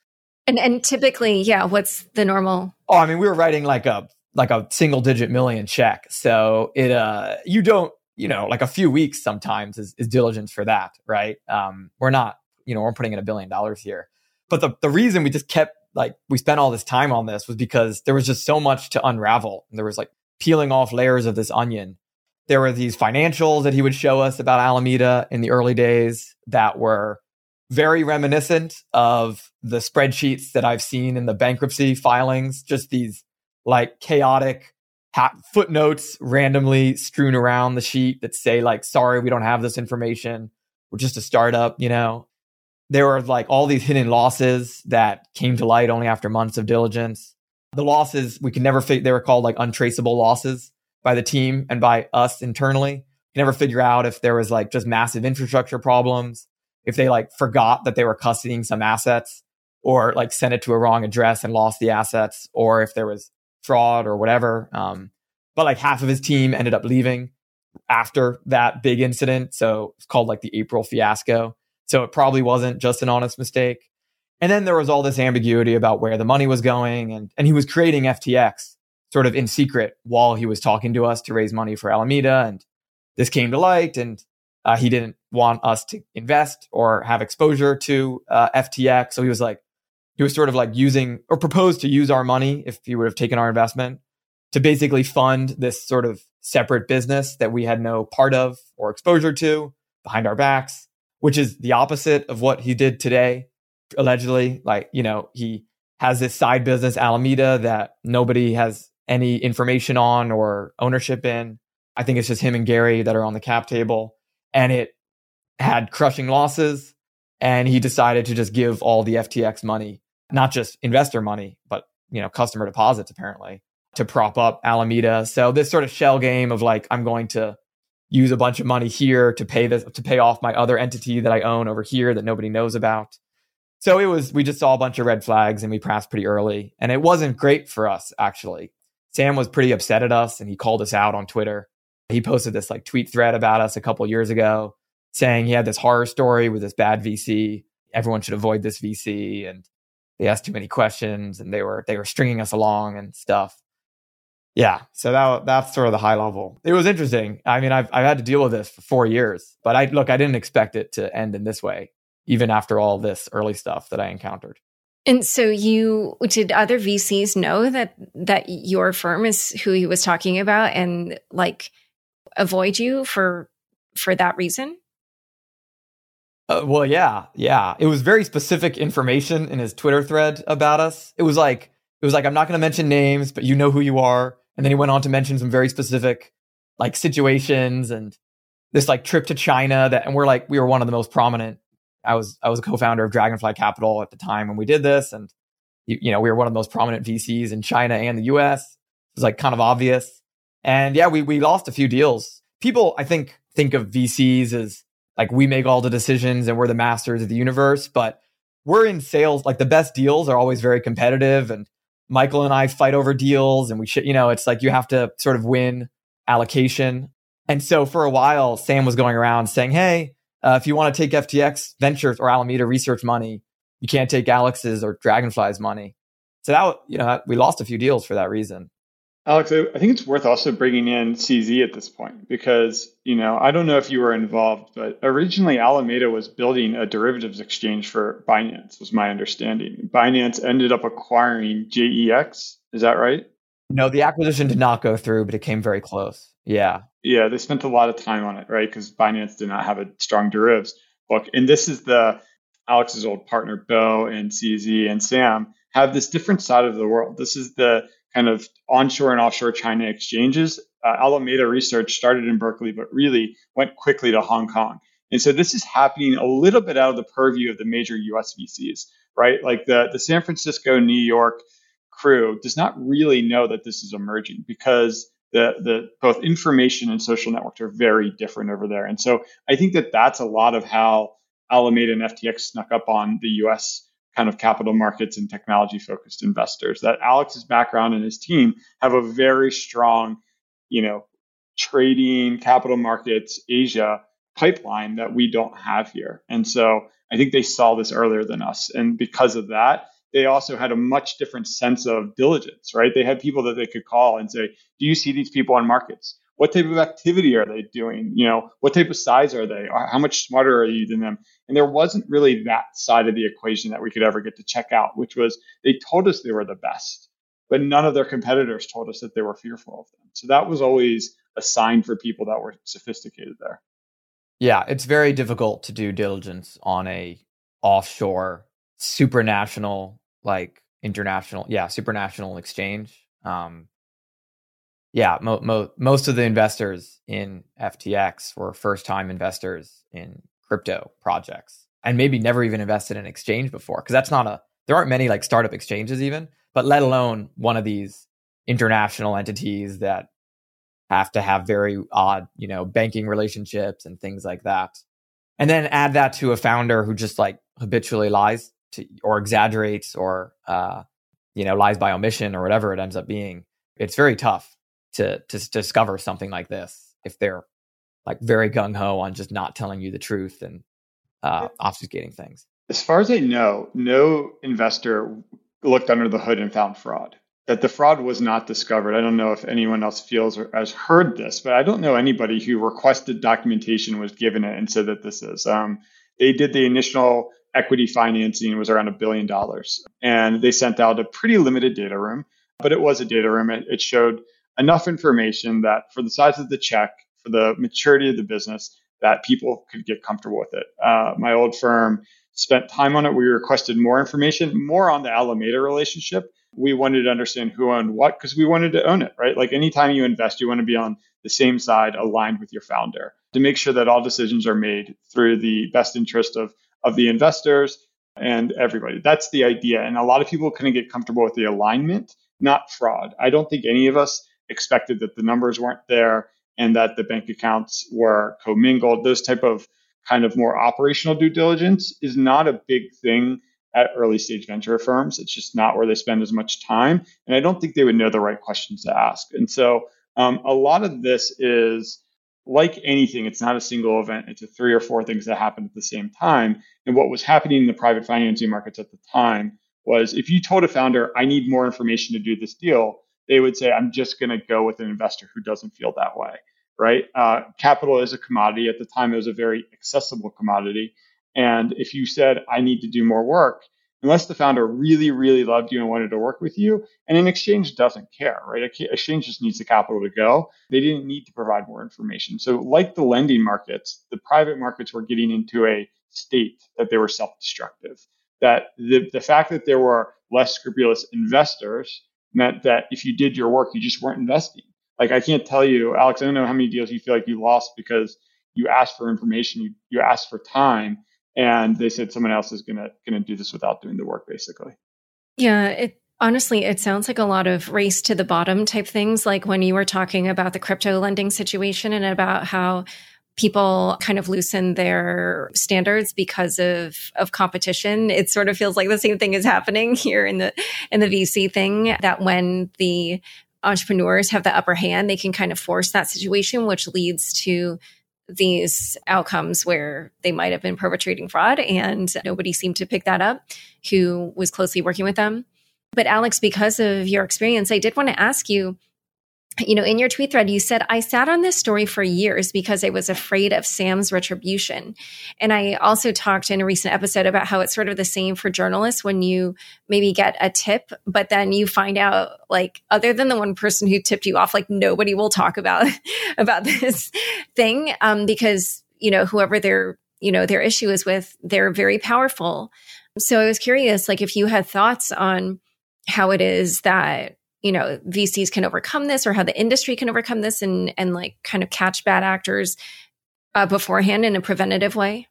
And and typically, yeah, what's the normal? Oh, I mean, we were writing like a like a single digit million check. So it uh you don't you know, like a few weeks sometimes is, is diligence for that, right? Um, we're not, you know, we're putting in a billion dollars here. But the, the reason we just kept like we spent all this time on this was because there was just so much to unravel. And There was like peeling off layers of this onion. There were these financials that he would show us about Alameda in the early days that were very reminiscent of the spreadsheets that I've seen in the bankruptcy filings, just these like chaotic ha- footnotes randomly strewn around the sheet that say like, sorry, we don't have this information. We're just a startup, you know? There were like all these hidden losses that came to light only after months of diligence. The losses we could never figure, they were called like untraceable losses by the team and by us internally. You never figure out if there was like just massive infrastructure problems if they like forgot that they were custodying some assets or like sent it to a wrong address and lost the assets or if there was fraud or whatever. Um, but like half of his team ended up leaving after that big incident. So it's called like the April fiasco. So it probably wasn't just an honest mistake. And then there was all this ambiguity about where the money was going. And, and he was creating FTX sort of in secret while he was talking to us to raise money for Alameda. And this came to light. And uh, he didn't want us to invest or have exposure to uh, FTX. So he was like, he was sort of like using or proposed to use our money if he would have taken our investment to basically fund this sort of separate business that we had no part of or exposure to behind our backs, which is the opposite of what he did today, allegedly. Like, you know, he has this side business, Alameda, that nobody has any information on or ownership in. I think it's just him and Gary that are on the cap table and it had crushing losses. And he decided to just give all the FTX money, not just investor money, but you know, customer deposits apparently to prop up Alameda. So this sort of shell game of like, I'm going to use a bunch of money here to pay this to pay off my other entity that I own over here that nobody knows about. So it was we just saw a bunch of red flags and we passed pretty early. And it wasn't great for us actually. Sam was pretty upset at us and he called us out on Twitter. He posted this like tweet thread about us a couple years ago saying he had this horror story with this bad VC. Everyone should avoid this VC and they asked too many questions and they were they were stringing us along and stuff. Yeah, so that that's sort of the high level. It was interesting. I mean, I've I've had to deal with this for 4 years, but I look, I didn't expect it to end in this way even after all this early stuff that I encountered. And so you did other VCs know that that your firm is who he was talking about and like avoid you for for that reason? Uh, well, yeah, yeah. It was very specific information in his Twitter thread about us. It was like it was like I'm not going to mention names, but you know who you are. And then he went on to mention some very specific like situations and this like trip to China that and we're like we were one of the most prominent. I was I was a co-founder of Dragonfly Capital at the time when we did this and you, you know, we were one of the most prominent VCs in China and the US. It was like kind of obvious. And yeah, we we lost a few deals. People, I think, think of VCs as like we make all the decisions and we're the masters of the universe, but we're in sales. Like the best deals are always very competitive, and Michael and I fight over deals, and we should, you know, it's like you have to sort of win allocation. And so for a while, Sam was going around saying, "Hey, uh, if you want to take FTX Ventures or Alameda Research money, you can't take Alex's or Dragonfly's money." So that you know, we lost a few deals for that reason. Alex, I think it's worth also bringing in CZ at this point because, you know, I don't know if you were involved, but originally Alameda was building a derivatives exchange for Binance, was my understanding. Binance ended up acquiring JEX. Is that right? No, the acquisition did not go through, but it came very close. Yeah. Yeah, they spent a lot of time on it, right? Because Binance did not have a strong derivatives book. And this is the Alex's old partner, Bo and CZ and Sam have this different side of the world. This is the kind of onshore and offshore China exchanges. Uh, Alameda Research started in Berkeley, but really went quickly to Hong Kong. And so this is happening a little bit out of the purview of the major US VCs, right? Like the, the San Francisco, New York crew does not really know that this is emerging because the, the both information and social networks are very different over there. And so I think that that's a lot of how Alameda and FTX snuck up on the US kind of capital markets and technology focused investors. That Alex's background and his team have a very strong, you know, trading, capital markets, Asia pipeline that we don't have here. And so I think they saw this earlier than us. And because of that, they also had a much different sense of diligence, right? They had people that they could call and say, Do you see these people on markets? What type of activity are they doing? You know, what type of size are they? How much smarter are you than them? And there wasn't really that side of the equation that we could ever get to check out, which was they told us they were the best, but none of their competitors told us that they were fearful of them. So that was always a sign for people that were sophisticated there. Yeah, it's very difficult to do diligence on a offshore supranational like international yeah supranational exchange um yeah mo- mo- most of the investors in ftx were first time investors in crypto projects and maybe never even invested in exchange before because that's not a there aren't many like startup exchanges even but let alone one of these international entities that have to have very odd you know banking relationships and things like that. And then add that to a founder who just like habitually lies to, or exaggerates or uh, you know lies by omission or whatever it ends up being. It's very tough to to discover something like this if they're like very gung-ho on just not telling you the truth and uh, obfuscating things as far as i know no investor looked under the hood and found fraud that the fraud was not discovered i don't know if anyone else feels or has heard this but i don't know anybody who requested documentation was given it and said that this is um, they did the initial equity financing was around a billion dollars. And they sent out a pretty limited data room, but it was a data room. It, it showed enough information that for the size of the check, for the maturity of the business, that people could get comfortable with it. Uh, my old firm spent time on it. We requested more information, more on the Alameda relationship. We wanted to understand who owned what because we wanted to own it, right? Like anytime you invest, you want to be on the same side aligned with your founder to make sure that all decisions are made through the best interest of of the investors and everybody. That's the idea. And a lot of people couldn't get comfortable with the alignment, not fraud. I don't think any of us expected that the numbers weren't there and that the bank accounts were commingled. Those type of kind of more operational due diligence is not a big thing at early stage venture firms. It's just not where they spend as much time. And I don't think they would know the right questions to ask. And so um, a lot of this is like anything, it's not a single event. It's a three or four things that happen at the same time. And what was happening in the private financing markets at the time was if you told a founder, I need more information to do this deal, they would say, I'm just going to go with an investor who doesn't feel that way. Right. Uh, capital is a commodity. At the time, it was a very accessible commodity. And if you said, I need to do more work, unless the founder really, really loved you and wanted to work with you. And an exchange doesn't care, right? A exchange just needs the capital to go. They didn't need to provide more information. So, like the lending markets, the private markets were getting into a state that they were self destructive. That the, the fact that there were less scrupulous investors meant that if you did your work, you just weren't investing. Like, I can't tell you, Alex, I don't know how many deals you feel like you lost because you asked for information, you, you asked for time, and they said someone else is gonna gonna do this without doing the work basically yeah it honestly it sounds like a lot of race to the bottom type things like when you were talking about the crypto lending situation and about how people kind of loosen their standards because of of competition it sort of feels like the same thing is happening here in the in the VC thing that when the entrepreneurs have the upper hand they can kind of force that situation which leads to these outcomes where they might have been perpetrating fraud and nobody seemed to pick that up who was closely working with them. But Alex, because of your experience, I did want to ask you you know, in your tweet thread, you said, I sat on this story for years because I was afraid of Sam's retribution. And I also talked in a recent episode about how it's sort of the same for journalists when you maybe get a tip, but then you find out, like, other than the one person who tipped you off, like, nobody will talk about, about this thing, um, because, you know, whoever their, you know, their issue is with, they're very powerful. So I was curious, like, if you had thoughts on how it is that you know VCs can overcome this or how the industry can overcome this and and like kind of catch bad actors uh, beforehand in a preventative way?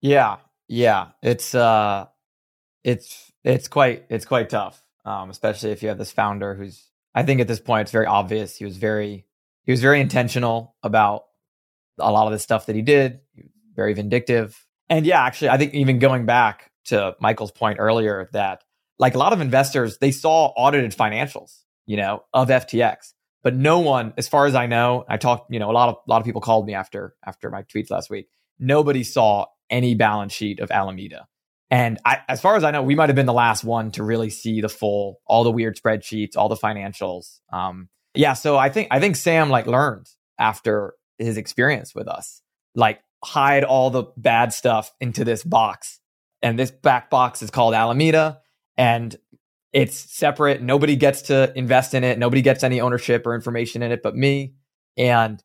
Yeah, yeah, it's uh, it's it's quite it's quite tough, um, especially if you have this founder who's I think at this point it's very obvious he was very he was very intentional about a lot of the stuff that he did, very vindictive, and yeah, actually I think even going back to Michael's point earlier that like a lot of investors, they saw audited financials, you know, of FTX, but no one, as far as I know, I talked, you know, a lot of a lot of people called me after after my tweets last week. Nobody saw any balance sheet of Alameda. And I, as far as I know, we might have been the last one to really see the full, all the weird spreadsheets, all the financials. Um, yeah, so I think I think Sam like learned after his experience with us. Like hide all the bad stuff into this box. And this back box is called Alameda and it's separate. Nobody gets to invest in it. Nobody gets any ownership or information in it but me. And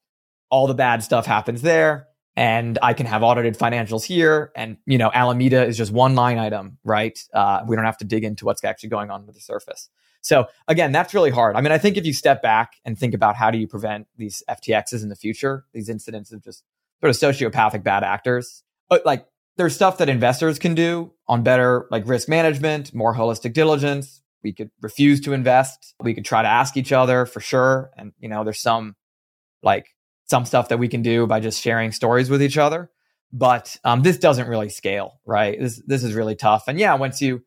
all the bad stuff happens there. And I can have audited financials here. And, you know, Alameda is just one line item, right? Uh, we don't have to dig into what's actually going on with the surface. So again, that's really hard. I mean, I think if you step back and think about how do you prevent these FTXs in the future, these incidents of just sort of sociopathic bad actors, but like there's stuff that investors can do on better like risk management, more holistic diligence. We could refuse to invest. We could try to ask each other for sure. And, you know, there's some like some stuff that we can do by just sharing stories with each other. But um, this doesn't really scale, right? This this is really tough. And yeah, once you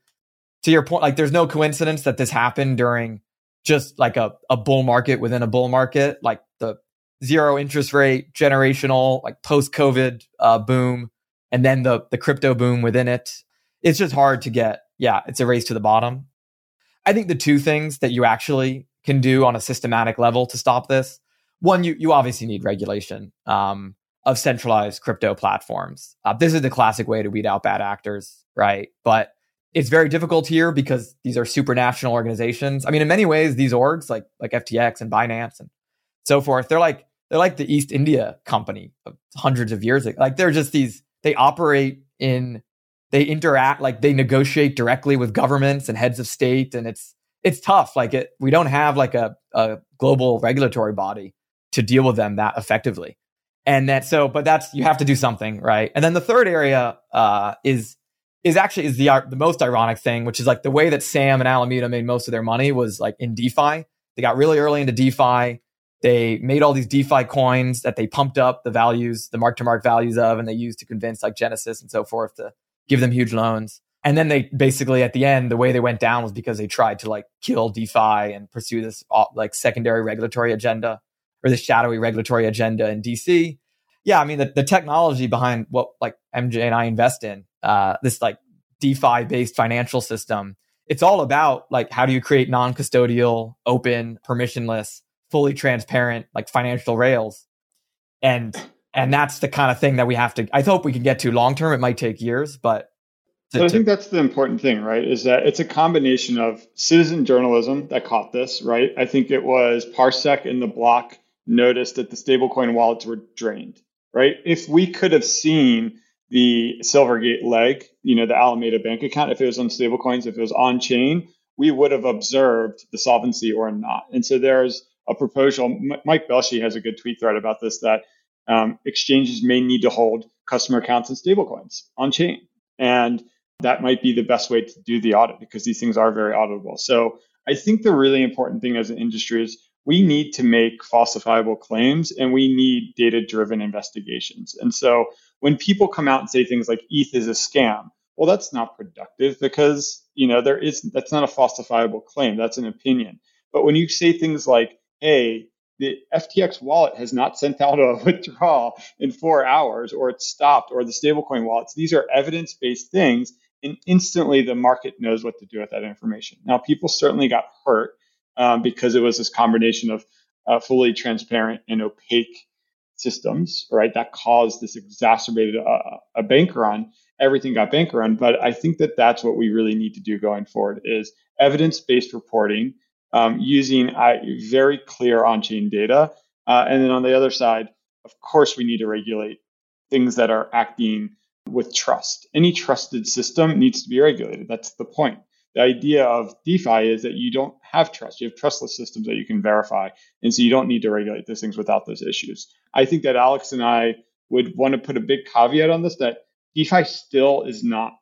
to your point, like there's no coincidence that this happened during just like a, a bull market within a bull market, like the zero interest rate, generational, like post COVID uh, boom, and then the the crypto boom within it. It's just hard to get. Yeah, it's a race to the bottom. I think the two things that you actually can do on a systematic level to stop this one, you you obviously need regulation um, of centralized crypto platforms. Uh, this is the classic way to weed out bad actors, right? But it's very difficult here because these are supranational organizations. I mean, in many ways, these orgs like like FTX and Binance and so forth, they're like they're like the East India Company of hundreds of years ago. Like they're just these they operate in they interact like they negotiate directly with governments and heads of state, and it's it's tough. Like it, we don't have like a, a global regulatory body to deal with them that effectively. And that so, but that's you have to do something, right? And then the third area uh, is is actually is the the most ironic thing, which is like the way that Sam and Alameda made most of their money was like in DeFi. They got really early into DeFi. They made all these DeFi coins that they pumped up the values, the mark to mark values of, and they used to convince like Genesis and so forth to give them huge loans. And then they basically at the end, the way they went down was because they tried to like kill DeFi and pursue this uh, like secondary regulatory agenda or the shadowy regulatory agenda in DC. Yeah, I mean the, the technology behind what like MJ and I invest in, uh, this like DeFi based financial system. It's all about like how do you create non-custodial, open, permissionless, fully transparent like financial rails. And and that's the kind of thing that we have to I hope we can get to long term. It might take years, but so I think that's the important thing, right? Is that it's a combination of citizen journalism that caught this, right? I think it was Parsec in the block noticed that the stablecoin wallets were drained, right? If we could have seen the Silvergate leg, you know, the Alameda bank account, if it was on stablecoins, if it was on chain, we would have observed the solvency or not. And so there's a proposal. Mike Belshe has a good tweet thread about this that um, exchanges may need to hold customer accounts in stablecoins on chain. And that might be the best way to do the audit because these things are very auditable. So I think the really important thing as an industry is we need to make falsifiable claims and we need data driven investigations. And so when people come out and say things like ETH is a scam, well, that's not productive because, you know, there is, that's not a falsifiable claim. That's an opinion. But when you say things like, hey, the FTX wallet has not sent out a withdrawal in four hours, or it's stopped, or the stablecoin wallets. These are evidence based things, and instantly the market knows what to do with that information. Now, people certainly got hurt um, because it was this combination of uh, fully transparent and opaque systems, right? That caused this exacerbated uh, a bank run. Everything got bank run, but I think that that's what we really need to do going forward is evidence-based reporting um, using uh, very clear on-chain data, uh, and then on the other side, of course, we need to regulate things that are acting with trust. Any trusted system needs to be regulated. That's the point the idea of DeFi is that you don't have trust. You have trustless systems that you can verify. And so you don't need to regulate those things without those issues. I think that Alex and I would want to put a big caveat on this that DeFi still is not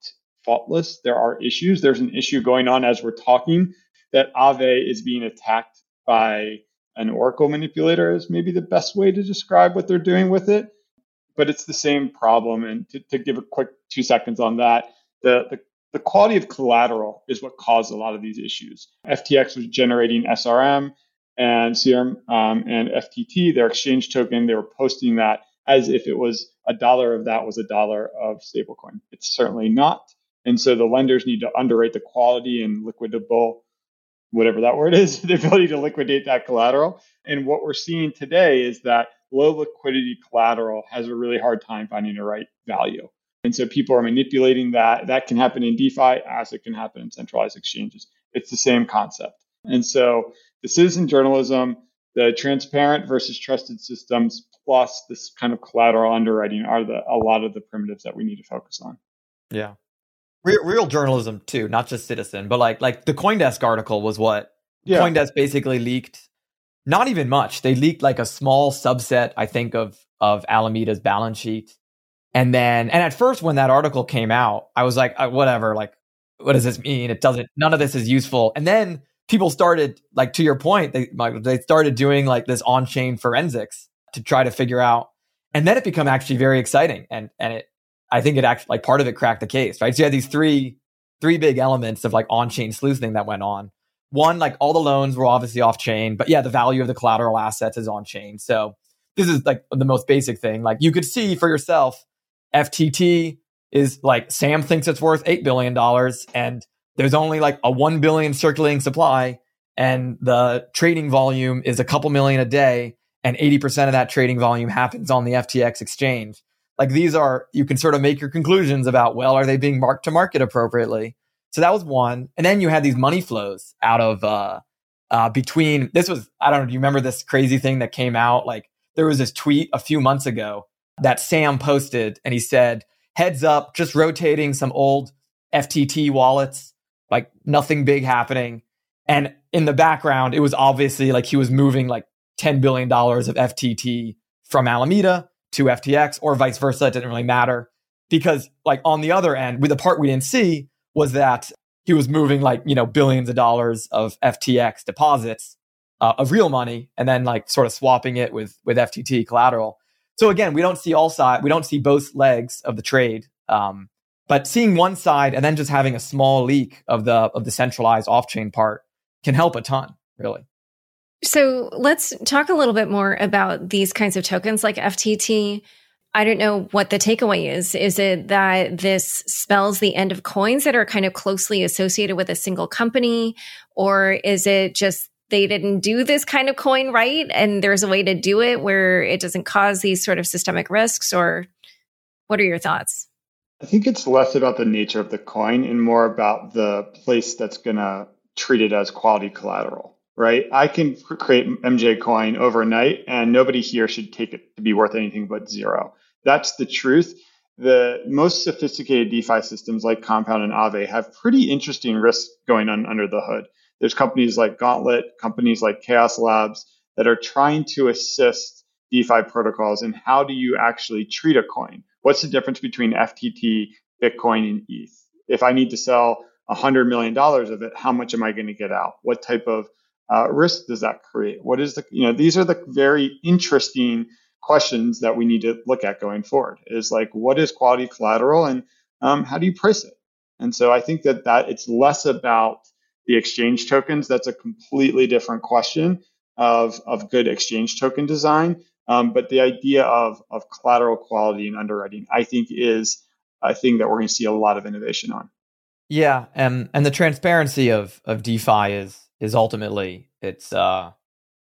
faultless. There are issues. There's an issue going on as we're talking that Aave is being attacked by an Oracle manipulator is maybe the best way to describe what they're doing with it. But it's the same problem. And to, to give a quick two seconds on that, the, the the quality of collateral is what caused a lot of these issues. FTX was generating SRM and Serum um, and FTT, their exchange token, they were posting that as if it was a dollar of that was a dollar of stablecoin. It's certainly not. And so the lenders need to underrate the quality and liquidable whatever that word is, the ability to liquidate that collateral. And what we're seeing today is that low liquidity collateral has a really hard time finding the right value. And so people are manipulating that. That can happen in DeFi as it can happen in centralized exchanges. It's the same concept. And so the citizen journalism, the transparent versus trusted systems, plus this kind of collateral underwriting are the a lot of the primitives that we need to focus on. Yeah. Real, real journalism too, not just citizen, but like like the CoinDesk article was what yeah. CoinDesk basically leaked not even much. They leaked like a small subset, I think, of of Alameda's balance sheet. And then, and at first, when that article came out, I was like, uh, whatever, like, what does this mean? It doesn't, none of this is useful. And then people started, like, to your point, they, like, they started doing like this on chain forensics to try to figure out. And then it became actually very exciting. And, and it, I think it actually, like, part of it cracked the case, right? So you had these three, three big elements of like on chain sleuthing that went on. One, like all the loans were obviously off chain, but yeah, the value of the collateral assets is on chain. So this is like the most basic thing. Like you could see for yourself FTT is like Sam thinks it's worth $8 billion and there's only like a 1 billion circulating supply and the trading volume is a couple million a day and 80% of that trading volume happens on the FTX exchange. Like these are, you can sort of make your conclusions about, well, are they being marked to market appropriately? So that was one. And then you had these money flows out of, uh, uh, between this was, I don't know, do you remember this crazy thing that came out? Like there was this tweet a few months ago that Sam posted and he said, heads up, just rotating some old FTT wallets, like nothing big happening. And in the background, it was obviously like he was moving like $10 billion of FTT from Alameda to FTX or vice versa. It didn't really matter because like on the other end, the part we didn't see was that he was moving like, you know, billions of dollars of FTX deposits uh, of real money and then like sort of swapping it with, with FTT collateral. So again, we don't see all side, we don't see both legs of the trade. Um, but seeing one side and then just having a small leak of the of the centralized off-chain part can help a ton, really. So let's talk a little bit more about these kinds of tokens like FTT. I don't know what the takeaway is. Is it that this spells the end of coins that are kind of closely associated with a single company? Or is it just they didn't do this kind of coin right and there's a way to do it where it doesn't cause these sort of systemic risks or what are your thoughts i think it's less about the nature of the coin and more about the place that's going to treat it as quality collateral right i can create mj coin overnight and nobody here should take it to be worth anything but zero that's the truth the most sophisticated defi systems like compound and aave have pretty interesting risks going on under the hood there's companies like Gauntlet, companies like Chaos Labs that are trying to assist DeFi protocols and how do you actually treat a coin? What's the difference between FTT, Bitcoin, and ETH? If I need to sell $100 million of it, how much am I going to get out? What type of uh, risk does that create? What is the, you know, these are the very interesting questions that we need to look at going forward is like, what is quality collateral and um, how do you price it? And so I think that that it's less about the exchange tokens, that's a completely different question of, of good exchange token design. Um, but the idea of, of collateral quality and underwriting, I think, is a thing that we're going to see a lot of innovation on. Yeah, and and the transparency of of DeFi is is ultimately it's uh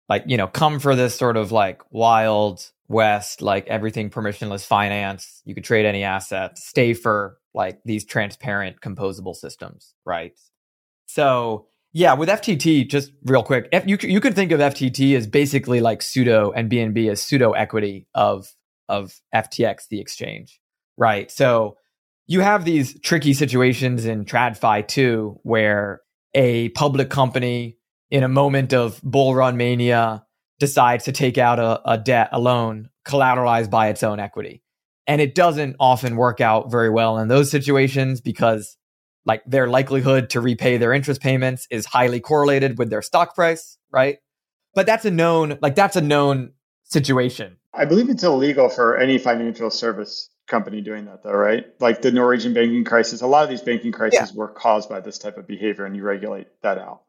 like you know come for this sort of like wild west like everything permissionless finance you could trade any asset stay for like these transparent composable systems right so yeah, with FTT, just real quick, you you could think of FTT as basically like pseudo and BNB as pseudo equity of of FTX, the exchange, right? So you have these tricky situations in TradFi too, where a public company in a moment of bull run mania decides to take out a, a debt, a loan collateralized by its own equity. And it doesn't often work out very well in those situations because like their likelihood to repay their interest payments is highly correlated with their stock price, right? But that's a known, like that's a known situation. I believe it's illegal for any financial service company doing that though, right? Like the Norwegian banking crisis, a lot of these banking crises yeah. were caused by this type of behavior and you regulate that out.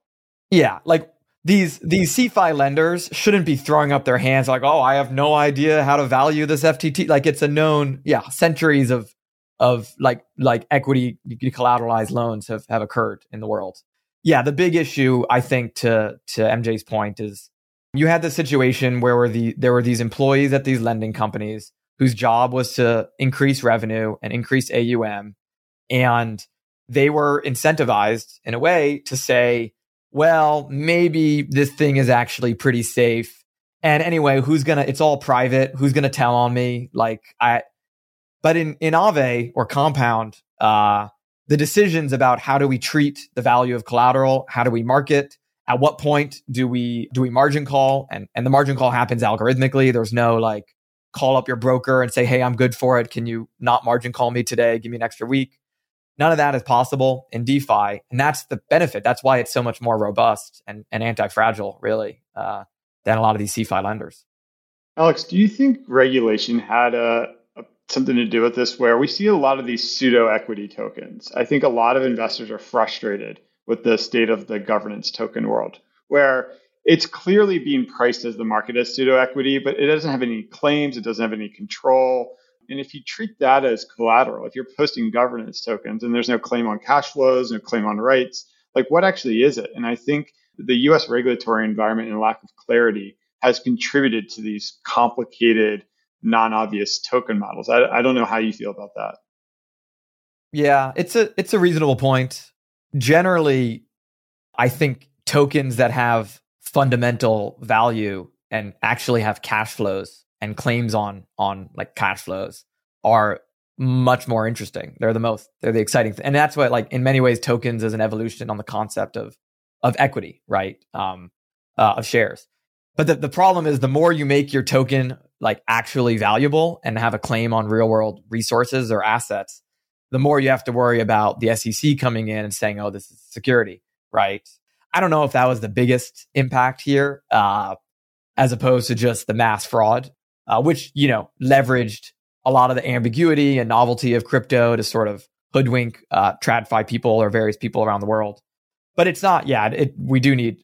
Yeah, like these these CeFi lenders shouldn't be throwing up their hands like, "Oh, I have no idea how to value this FTT." Like it's a known, yeah, centuries of of like like equity collateralized loans have have occurred in the world. yeah, the big issue I think to to MJ's point is you had the situation where were the there were these employees at these lending companies whose job was to increase revenue and increase AUM and they were incentivized in a way to say, well, maybe this thing is actually pretty safe. And anyway, who's gonna? It's all private. Who's gonna tell on me? Like I, but in in Aave or Compound, uh, the decisions about how do we treat the value of collateral, how do we market, at what point do we do we margin call, and and the margin call happens algorithmically. There's no like call up your broker and say, hey, I'm good for it. Can you not margin call me today? Give me an extra week. None of that is possible in DeFi. And that's the benefit. That's why it's so much more robust and, and anti fragile, really, uh, than a lot of these CeFi lenders. Alex, do you think regulation had a, a, something to do with this where we see a lot of these pseudo equity tokens? I think a lot of investors are frustrated with the state of the governance token world, where it's clearly being priced as the market as pseudo equity, but it doesn't have any claims, it doesn't have any control. And if you treat that as collateral, if you're posting governance tokens and there's no claim on cash flows, no claim on rights, like what actually is it? And I think the US regulatory environment and lack of clarity has contributed to these complicated, non obvious token models. I, I don't know how you feel about that. Yeah, it's a it's a reasonable point. Generally, I think tokens that have fundamental value and actually have cash flows and claims on on like cash flows are much more interesting. They're the most they're the exciting thing. And that's what like in many ways tokens is an evolution on the concept of of equity, right? Um uh, of shares. But the, the problem is the more you make your token like actually valuable and have a claim on real world resources or assets, the more you have to worry about the SEC coming in and saying, "Oh, this is security," right? I don't know if that was the biggest impact here, uh, as opposed to just the mass fraud uh, which, you know, leveraged a lot of the ambiguity and novelty of crypto to sort of hoodwink uh, TradFi people or various people around the world. But it's not, yeah, it, we do need,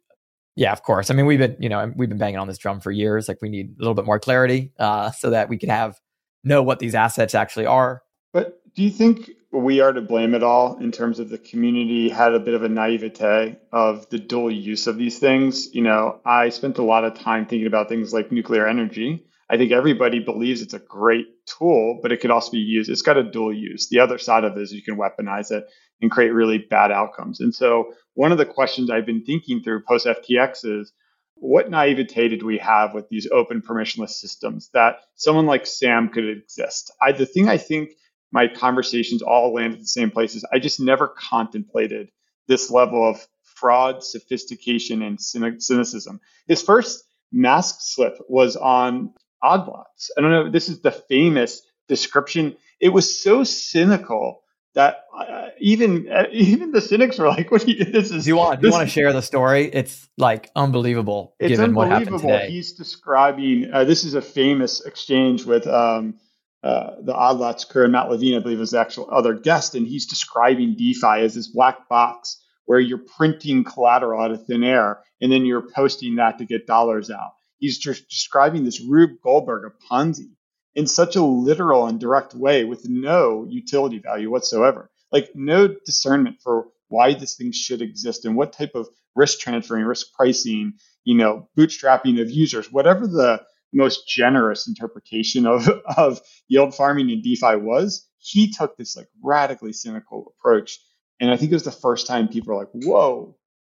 yeah, of course. I mean, we've been, you know, we've been banging on this drum for years. Like we need a little bit more clarity uh, so that we can have, know what these assets actually are. But do you think we are to blame at all in terms of the community had a bit of a naivete of the dual use of these things? You know, I spent a lot of time thinking about things like nuclear energy I think everybody believes it's a great tool, but it could also be used. It's got a dual use. The other side of it is you can weaponize it and create really bad outcomes. And so, one of the questions I've been thinking through post FTX is what naivete did we have with these open permissionless systems that someone like Sam could exist? I, the thing I think my conversations all land at the same places. I just never contemplated this level of fraud, sophistication, and cynicism. His first mask slip was on Odd Lots. I don't know. This is the famous description. It was so cynical that uh, even uh, even the cynics were like, "What? You, this is." Do you want? Do you want to share the story? It's like unbelievable. It's given unbelievable. What happened today. He's describing. Uh, this is a famous exchange with um, uh, the Odd Lots crew and Matt Levine, I believe, is the actual other guest, and he's describing DeFi as this black box where you're printing collateral out of thin air, and then you're posting that to get dollars out he's just describing this Rube Goldberg of Ponzi in such a literal and direct way with no utility value whatsoever. Like no discernment for why this thing should exist and what type of risk transferring, risk pricing, you know, bootstrapping of users, whatever the most generous interpretation of, of yield farming in DeFi was, he took this like radically cynical approach. And I think it was the first time people were like, whoa,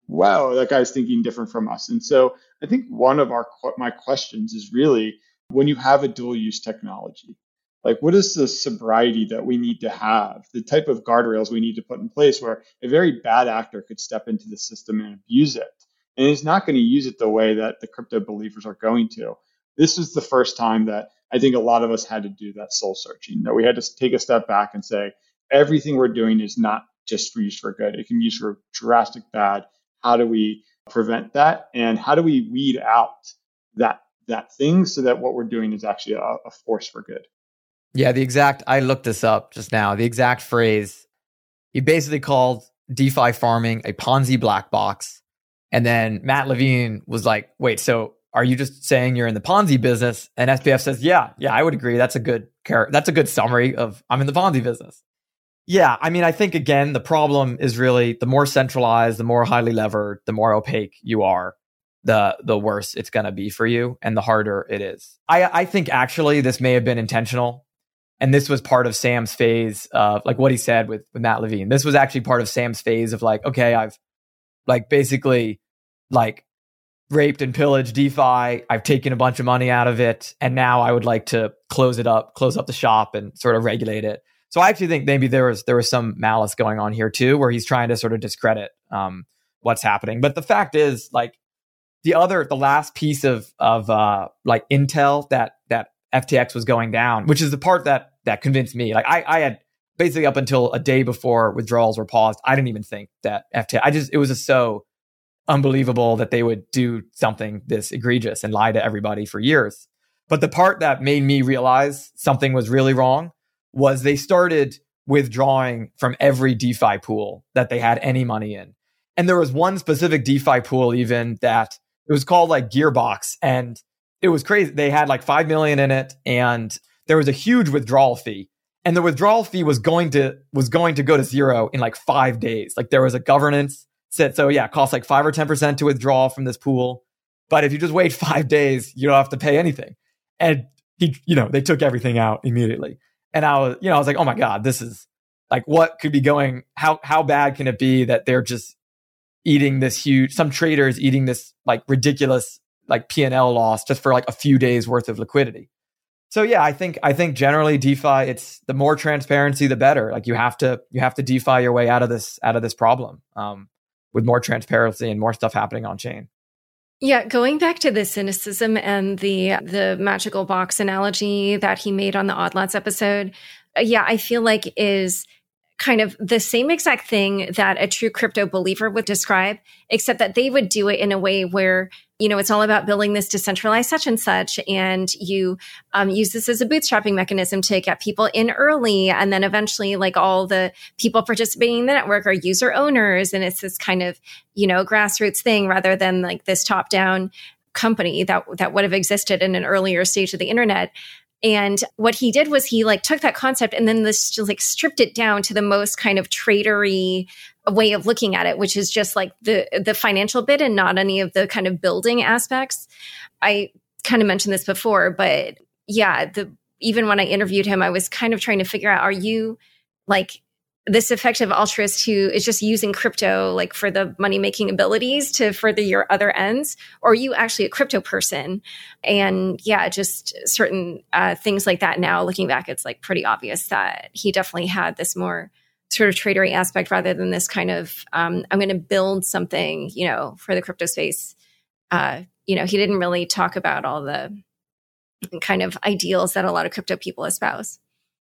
wow, that guy's thinking different from us. And so I think one of our my questions is really when you have a dual use technology, like what is the sobriety that we need to have, the type of guardrails we need to put in place where a very bad actor could step into the system and abuse it. And he's not going to use it the way that the crypto believers are going to. This is the first time that I think a lot of us had to do that soul searching, that we had to take a step back and say, everything we're doing is not just used for good. It can be used for drastic bad how do we prevent that? And how do we weed out that that thing so that what we're doing is actually a, a force for good? Yeah, the exact I looked this up just now. The exact phrase he basically called DeFi farming a Ponzi black box. And then Matt Levine was like, wait, so are you just saying you're in the Ponzi business? And SBF says, yeah, yeah, I would agree. That's a good that's a good summary of I'm in the Ponzi business. Yeah, I mean, I think again, the problem is really the more centralized, the more highly levered, the more opaque you are, the the worse it's going to be for you, and the harder it is. I I think actually this may have been intentional, and this was part of Sam's phase of like what he said with with Matt Levine. This was actually part of Sam's phase of like, okay, I've like basically like raped and pillaged DeFi. I've taken a bunch of money out of it, and now I would like to close it up, close up the shop, and sort of regulate it. So I actually think maybe there was there was some malice going on here too, where he's trying to sort of discredit um, what's happening. But the fact is, like the other, the last piece of of uh, like intel that that FTX was going down, which is the part that that convinced me. Like I, I had basically up until a day before withdrawals were paused, I didn't even think that FTX. I just it was just so unbelievable that they would do something this egregious and lie to everybody for years. But the part that made me realize something was really wrong was they started withdrawing from every DeFi pool that they had any money in. And there was one specific DeFi pool even that it was called like Gearbox and it was crazy. They had like 5 million in it and there was a huge withdrawal fee. And the withdrawal fee was going to was going to go to zero in like 5 days. Like there was a governance said so yeah, it costs like 5 or 10% to withdraw from this pool. But if you just wait 5 days, you don't have to pay anything. And he you know, they took everything out immediately. And I was, you know, I was like, oh my God, this is like what could be going, how, how bad can it be that they're just eating this huge, some traders eating this like ridiculous like P&L loss just for like a few days worth of liquidity. So yeah, I think I think generally DeFi it's the more transparency the better. Like you have to you have to DeFi your way out of this out of this problem um, with more transparency and more stuff happening on chain. Yeah, going back to the cynicism and the the magical box analogy that he made on the Odd Lots episode, uh, yeah, I feel like is kind of the same exact thing that a true crypto believer would describe, except that they would do it in a way where, you know, it's all about building this decentralized such and such. And you um, use this as a bootstrapping mechanism to get people in early. And then eventually, like all the people participating in the network are user owners. And it's this kind of, you know, grassroots thing rather than like this top down company that that would have existed in an earlier stage of the internet and what he did was he like took that concept and then this like stripped it down to the most kind of tradery way of looking at it, which is just like the the financial bit and not any of the kind of building aspects. I kind of mentioned this before, but yeah, the even when I interviewed him, I was kind of trying to figure out: Are you like this effective altruist who is just using crypto like for the money making abilities to further your other ends or are you actually a crypto person and yeah just certain uh, things like that now looking back it's like pretty obvious that he definitely had this more sort of tradery aspect rather than this kind of um, i'm going to build something you know for the crypto space uh, you know he didn't really talk about all the kind of ideals that a lot of crypto people espouse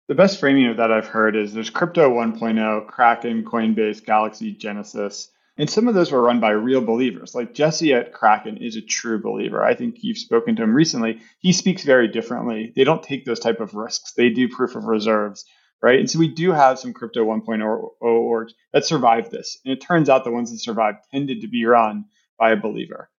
the best framing of that I've heard is there's Crypto 1.0, Kraken, Coinbase, Galaxy, Genesis. And some of those were run by real believers. Like Jesse at Kraken is a true believer. I think you've spoken to him recently. He speaks very differently. They don't take those type of risks. They do proof of reserves, right? And so we do have some crypto 1.0 orgs that survived this. And it turns out the ones that survived tended to be run by a believer.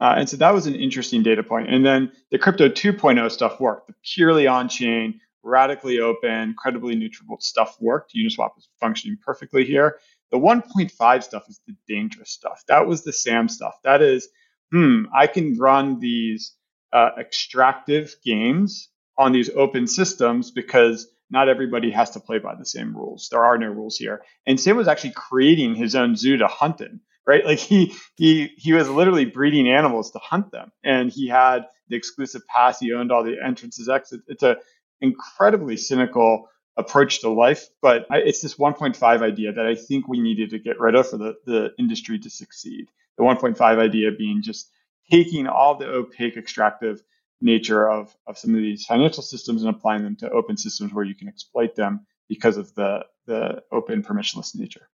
Uh, and so that was an interesting data point. And then the crypto 2.0 stuff worked, the purely on chain radically open, credibly neutral stuff worked. Uniswap was functioning perfectly here. The 1.5 stuff is the dangerous stuff. That was the SAM stuff. That is, hmm, I can run these uh, extractive games on these open systems because not everybody has to play by the same rules. There are no rules here. And Sam was actually creating his own zoo to hunt in, right? Like he he he was literally breeding animals to hunt them, and he had the exclusive pass. He owned all the entrances, exits. It's a incredibly cynical approach to life. But I, it's this 1.5 idea that I think we needed to get rid of for the, the industry to succeed. The 1.5 idea being just taking all the opaque extractive nature of, of some of these financial systems and applying them to open systems where you can exploit them because of the, the open permissionless nature.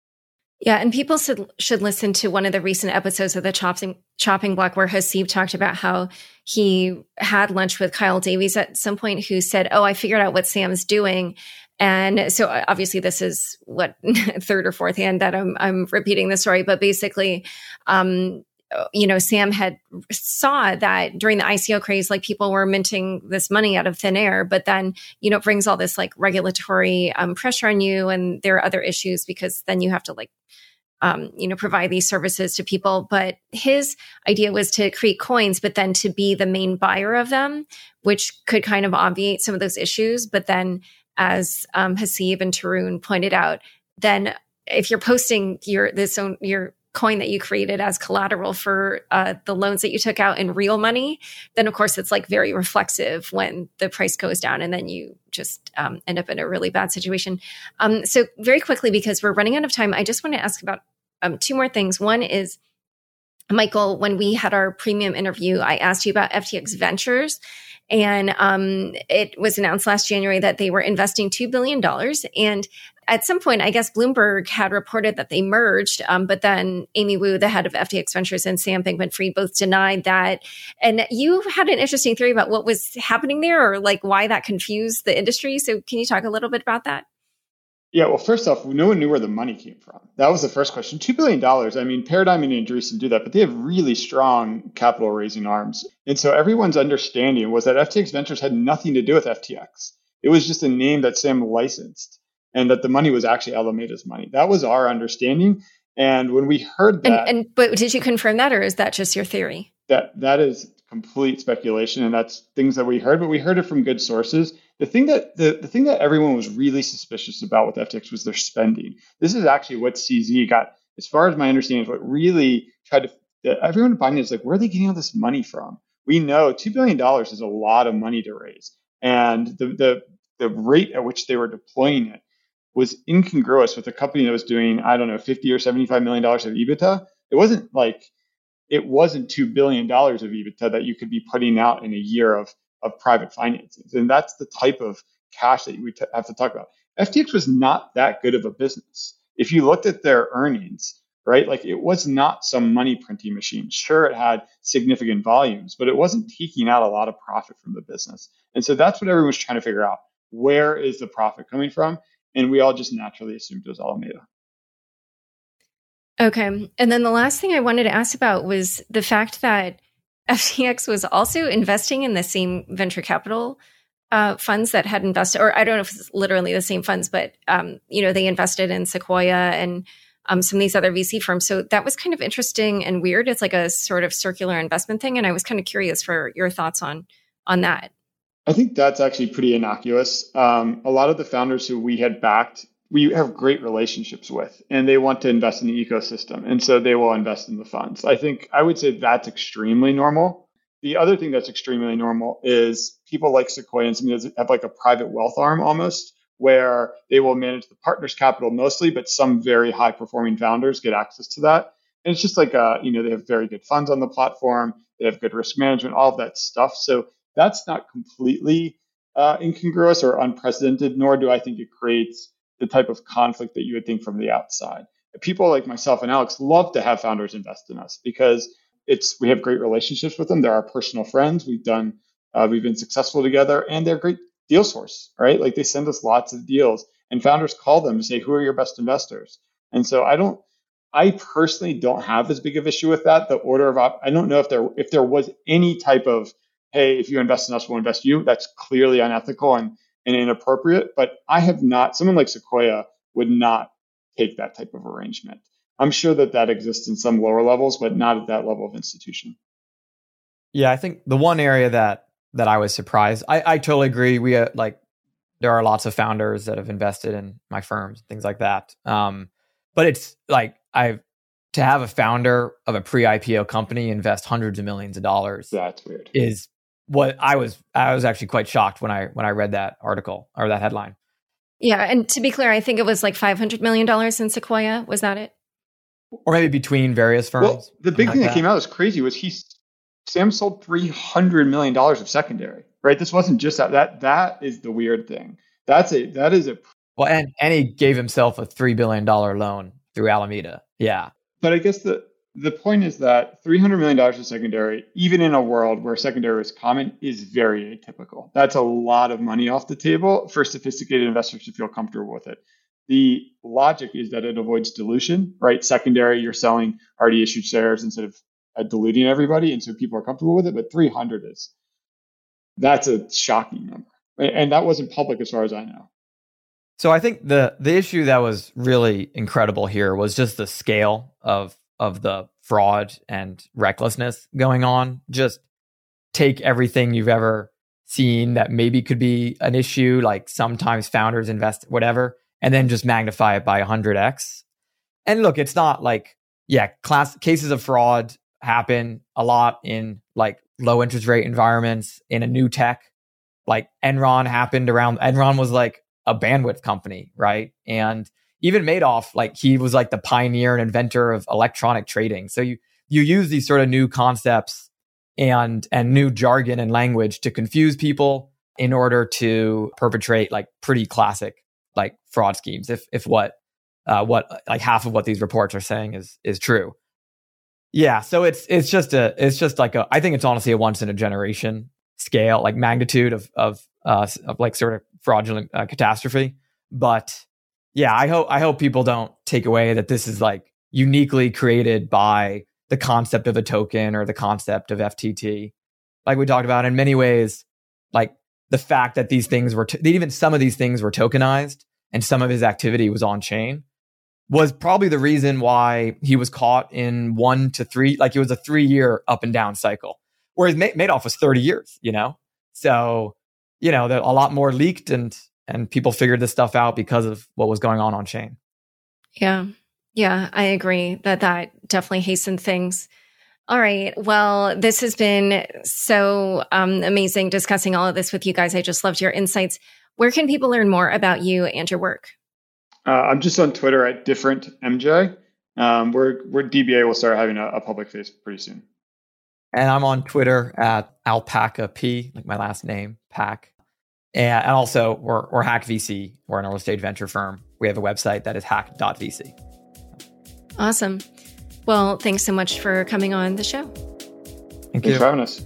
Yeah, and people should should listen to one of the recent episodes of the chopping chopping block where Haseeb talked about how he had lunch with Kyle Davies at some point, who said, "Oh, I figured out what Sam's doing." And so uh, obviously this is what third or fourth hand that I'm I'm repeating the story, but basically, um, you know, Sam had saw that during the ICO craze, like people were minting this money out of thin air, but then, you know, it brings all this like regulatory um, pressure on you. And there are other issues because then you have to like, um, you know, provide these services to people. But his idea was to create coins, but then to be the main buyer of them, which could kind of obviate some of those issues. But then, as um, Haseeb and Tarun pointed out, then if you're posting your this own your coin that you created as collateral for uh, the loans that you took out in real money, then of course it's like very reflexive when the price goes down, and then you just um, end up in a really bad situation. Um, so very quickly, because we're running out of time, I just want to ask about um, two more things. One is. Michael, when we had our premium interview, I asked you about FTX Ventures, and um, it was announced last January that they were investing $2 billion. And at some point, I guess Bloomberg had reported that they merged, um, but then Amy Wu, the head of FTX Ventures, and Sam Bankman Fried both denied that. And you had an interesting theory about what was happening there or like why that confused the industry. So, can you talk a little bit about that? Yeah, well, first off, no one knew where the money came from. That was the first question. $2 billion. I mean, Paradigm and Andreessen do that, but they have really strong capital raising arms. And so everyone's understanding was that FTX Ventures had nothing to do with FTX. It was just a name that Sam licensed and that the money was actually Alameda's money. That was our understanding. And when we heard that, and, and but did you confirm that, or is that just your theory? That that is complete speculation, and that's things that we heard. But we heard it from good sources. The thing that the, the thing that everyone was really suspicious about with FTX was their spending. This is actually what CZ got, as far as my understanding, is what really tried to. Everyone in is like, where are they getting all this money from? We know two billion dollars is a lot of money to raise, and the the the rate at which they were deploying it was incongruous with a company that was doing, I don't know, 50 or 75 million dollars of EBITDA. It wasn't like it wasn't two billion dollars of EBITDA that you could be putting out in a year of of private financings, and that's the type of cash that you would t- have to talk about. FTX was not that good of a business. If you looked at their earnings, right, like it was not some money printing machine. Sure, it had significant volumes, but it wasn't taking out a lot of profit from the business. And so that's what everyone's trying to figure out. Where is the profit coming from? And we all just naturally assumed it was Alameda. Okay. And then the last thing I wanted to ask about was the fact that FTX was also investing in the same venture capital uh, funds that had invested, or I don't know if it's literally the same funds, but um, you know they invested in Sequoia and um, some of these other VC firms. So that was kind of interesting and weird. It's like a sort of circular investment thing, and I was kind of curious for your thoughts on on that. I think that's actually pretty innocuous. Um, a lot of the founders who we had backed, we have great relationships with, and they want to invest in the ecosystem. And so they will invest in the funds. I think I would say that's extremely normal. The other thing that's extremely normal is people like Sequoia and some that have like a private wealth arm almost, where they will manage the partners' capital mostly, but some very high performing founders get access to that. And it's just like, uh, you know, they have very good funds on the platform, they have good risk management, all of that stuff. So that's not completely uh, incongruous or unprecedented, nor do I think it creates the type of conflict that you would think from the outside. People like myself and Alex love to have founders invest in us because it's we have great relationships with them. They're our personal friends. We've done uh, we've been successful together, and they're great deal source, right? Like they send us lots of deals, and founders call them to say who are your best investors. And so I don't I personally don't have as big of issue with that. The order of op- I don't know if there if there was any type of hey, if you invest in us, we'll invest in you. That's clearly unethical and, and inappropriate. But I have not, someone like Sequoia would not take that type of arrangement. I'm sure that that exists in some lower levels, but not at that level of institution. Yeah, I think the one area that that I was surprised, I, I totally agree. We uh, like there are lots of founders that have invested in my firms, things like that. Um, but it's like I've to have a founder of a pre-IPO company invest hundreds of millions of dollars. That's weird. Is what I was I was actually quite shocked when I when I read that article or that headline. Yeah, and to be clear, I think it was like five hundred million dollars in Sequoia. Was that it? Or maybe between various firms. Well, the big thing like that. that came out was crazy was he Sam sold three hundred million dollars of secondary. Right, this wasn't just that. That that is the weird thing. That's a that is a well, and and he gave himself a three billion dollar loan through Alameda. Yeah, but I guess the the point is that $300 million of secondary, even in a world where secondary is common, is very atypical. That's a lot of money off the table for sophisticated investors to feel comfortable with it. The logic is that it avoids dilution, right? Secondary, you're selling already issued shares instead of at diluting everybody, and so people are comfortable with it. But 300 is that's a shocking number, and that wasn't public as far as I know. So I think the the issue that was really incredible here was just the scale of of the fraud and recklessness going on. Just take everything you've ever seen that maybe could be an issue, like sometimes founders invest whatever, and then just magnify it by 100x. And look, it's not like yeah, class cases of fraud happen a lot in like low interest rate environments in a new tech. Like Enron happened around Enron was like a bandwidth company, right? And even Madoff, like he was like the pioneer and inventor of electronic trading. So you you use these sort of new concepts and and new jargon and language to confuse people in order to perpetrate like pretty classic like fraud schemes. If if what uh, what like half of what these reports are saying is is true. Yeah, so it's it's just a it's just like a I think it's honestly a once in a generation scale like magnitude of of uh of like sort of fraudulent uh, catastrophe. But yeah, I hope I hope people don't take away that this is like uniquely created by the concept of a token or the concept of FTT. Like we talked about in many ways, like the fact that these things were, even some of these things were tokenized and some of his activity was on chain was probably the reason why he was caught in one to three, like it was a three year up and down cycle. Whereas Madoff was 30 years, you know? So, you know, a lot more leaked and, and people figured this stuff out because of what was going on on chain. Yeah. Yeah, I agree that that definitely hastened things. All right. Well, this has been so um, amazing discussing all of this with you guys. I just loved your insights. Where can people learn more about you and your work? Uh, I'm just on Twitter at different MJ. Um, we're, we're DBA will start having a, a, public face pretty soon. And I'm on Twitter at alpaca p, like my last name, pack. And, and also we're, we're Hack VC. We're an early stage venture firm. We have a website that is hack.vc. Awesome. Well, thanks so much for coming on the show. Thank you for having us.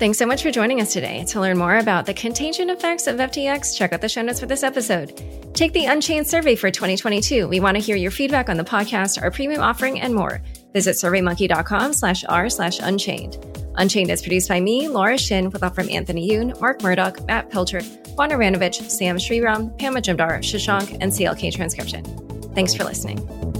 Thanks so much for joining us today. To learn more about the contagion effects of FTX, check out the show notes for this episode. Take the Unchained survey for 2022. We want to hear your feedback on the podcast, our premium offering, and more. Visit surveymonkey.com slash r slash unchained. Unchained is produced by me, Laura Shin, with help from Anthony Yoon, Mark Murdock, Matt Pilchard, Juan Aranovich, Sam Sriram, Pama Majumdar, Shashank, and CLK Transcription. Thanks for listening.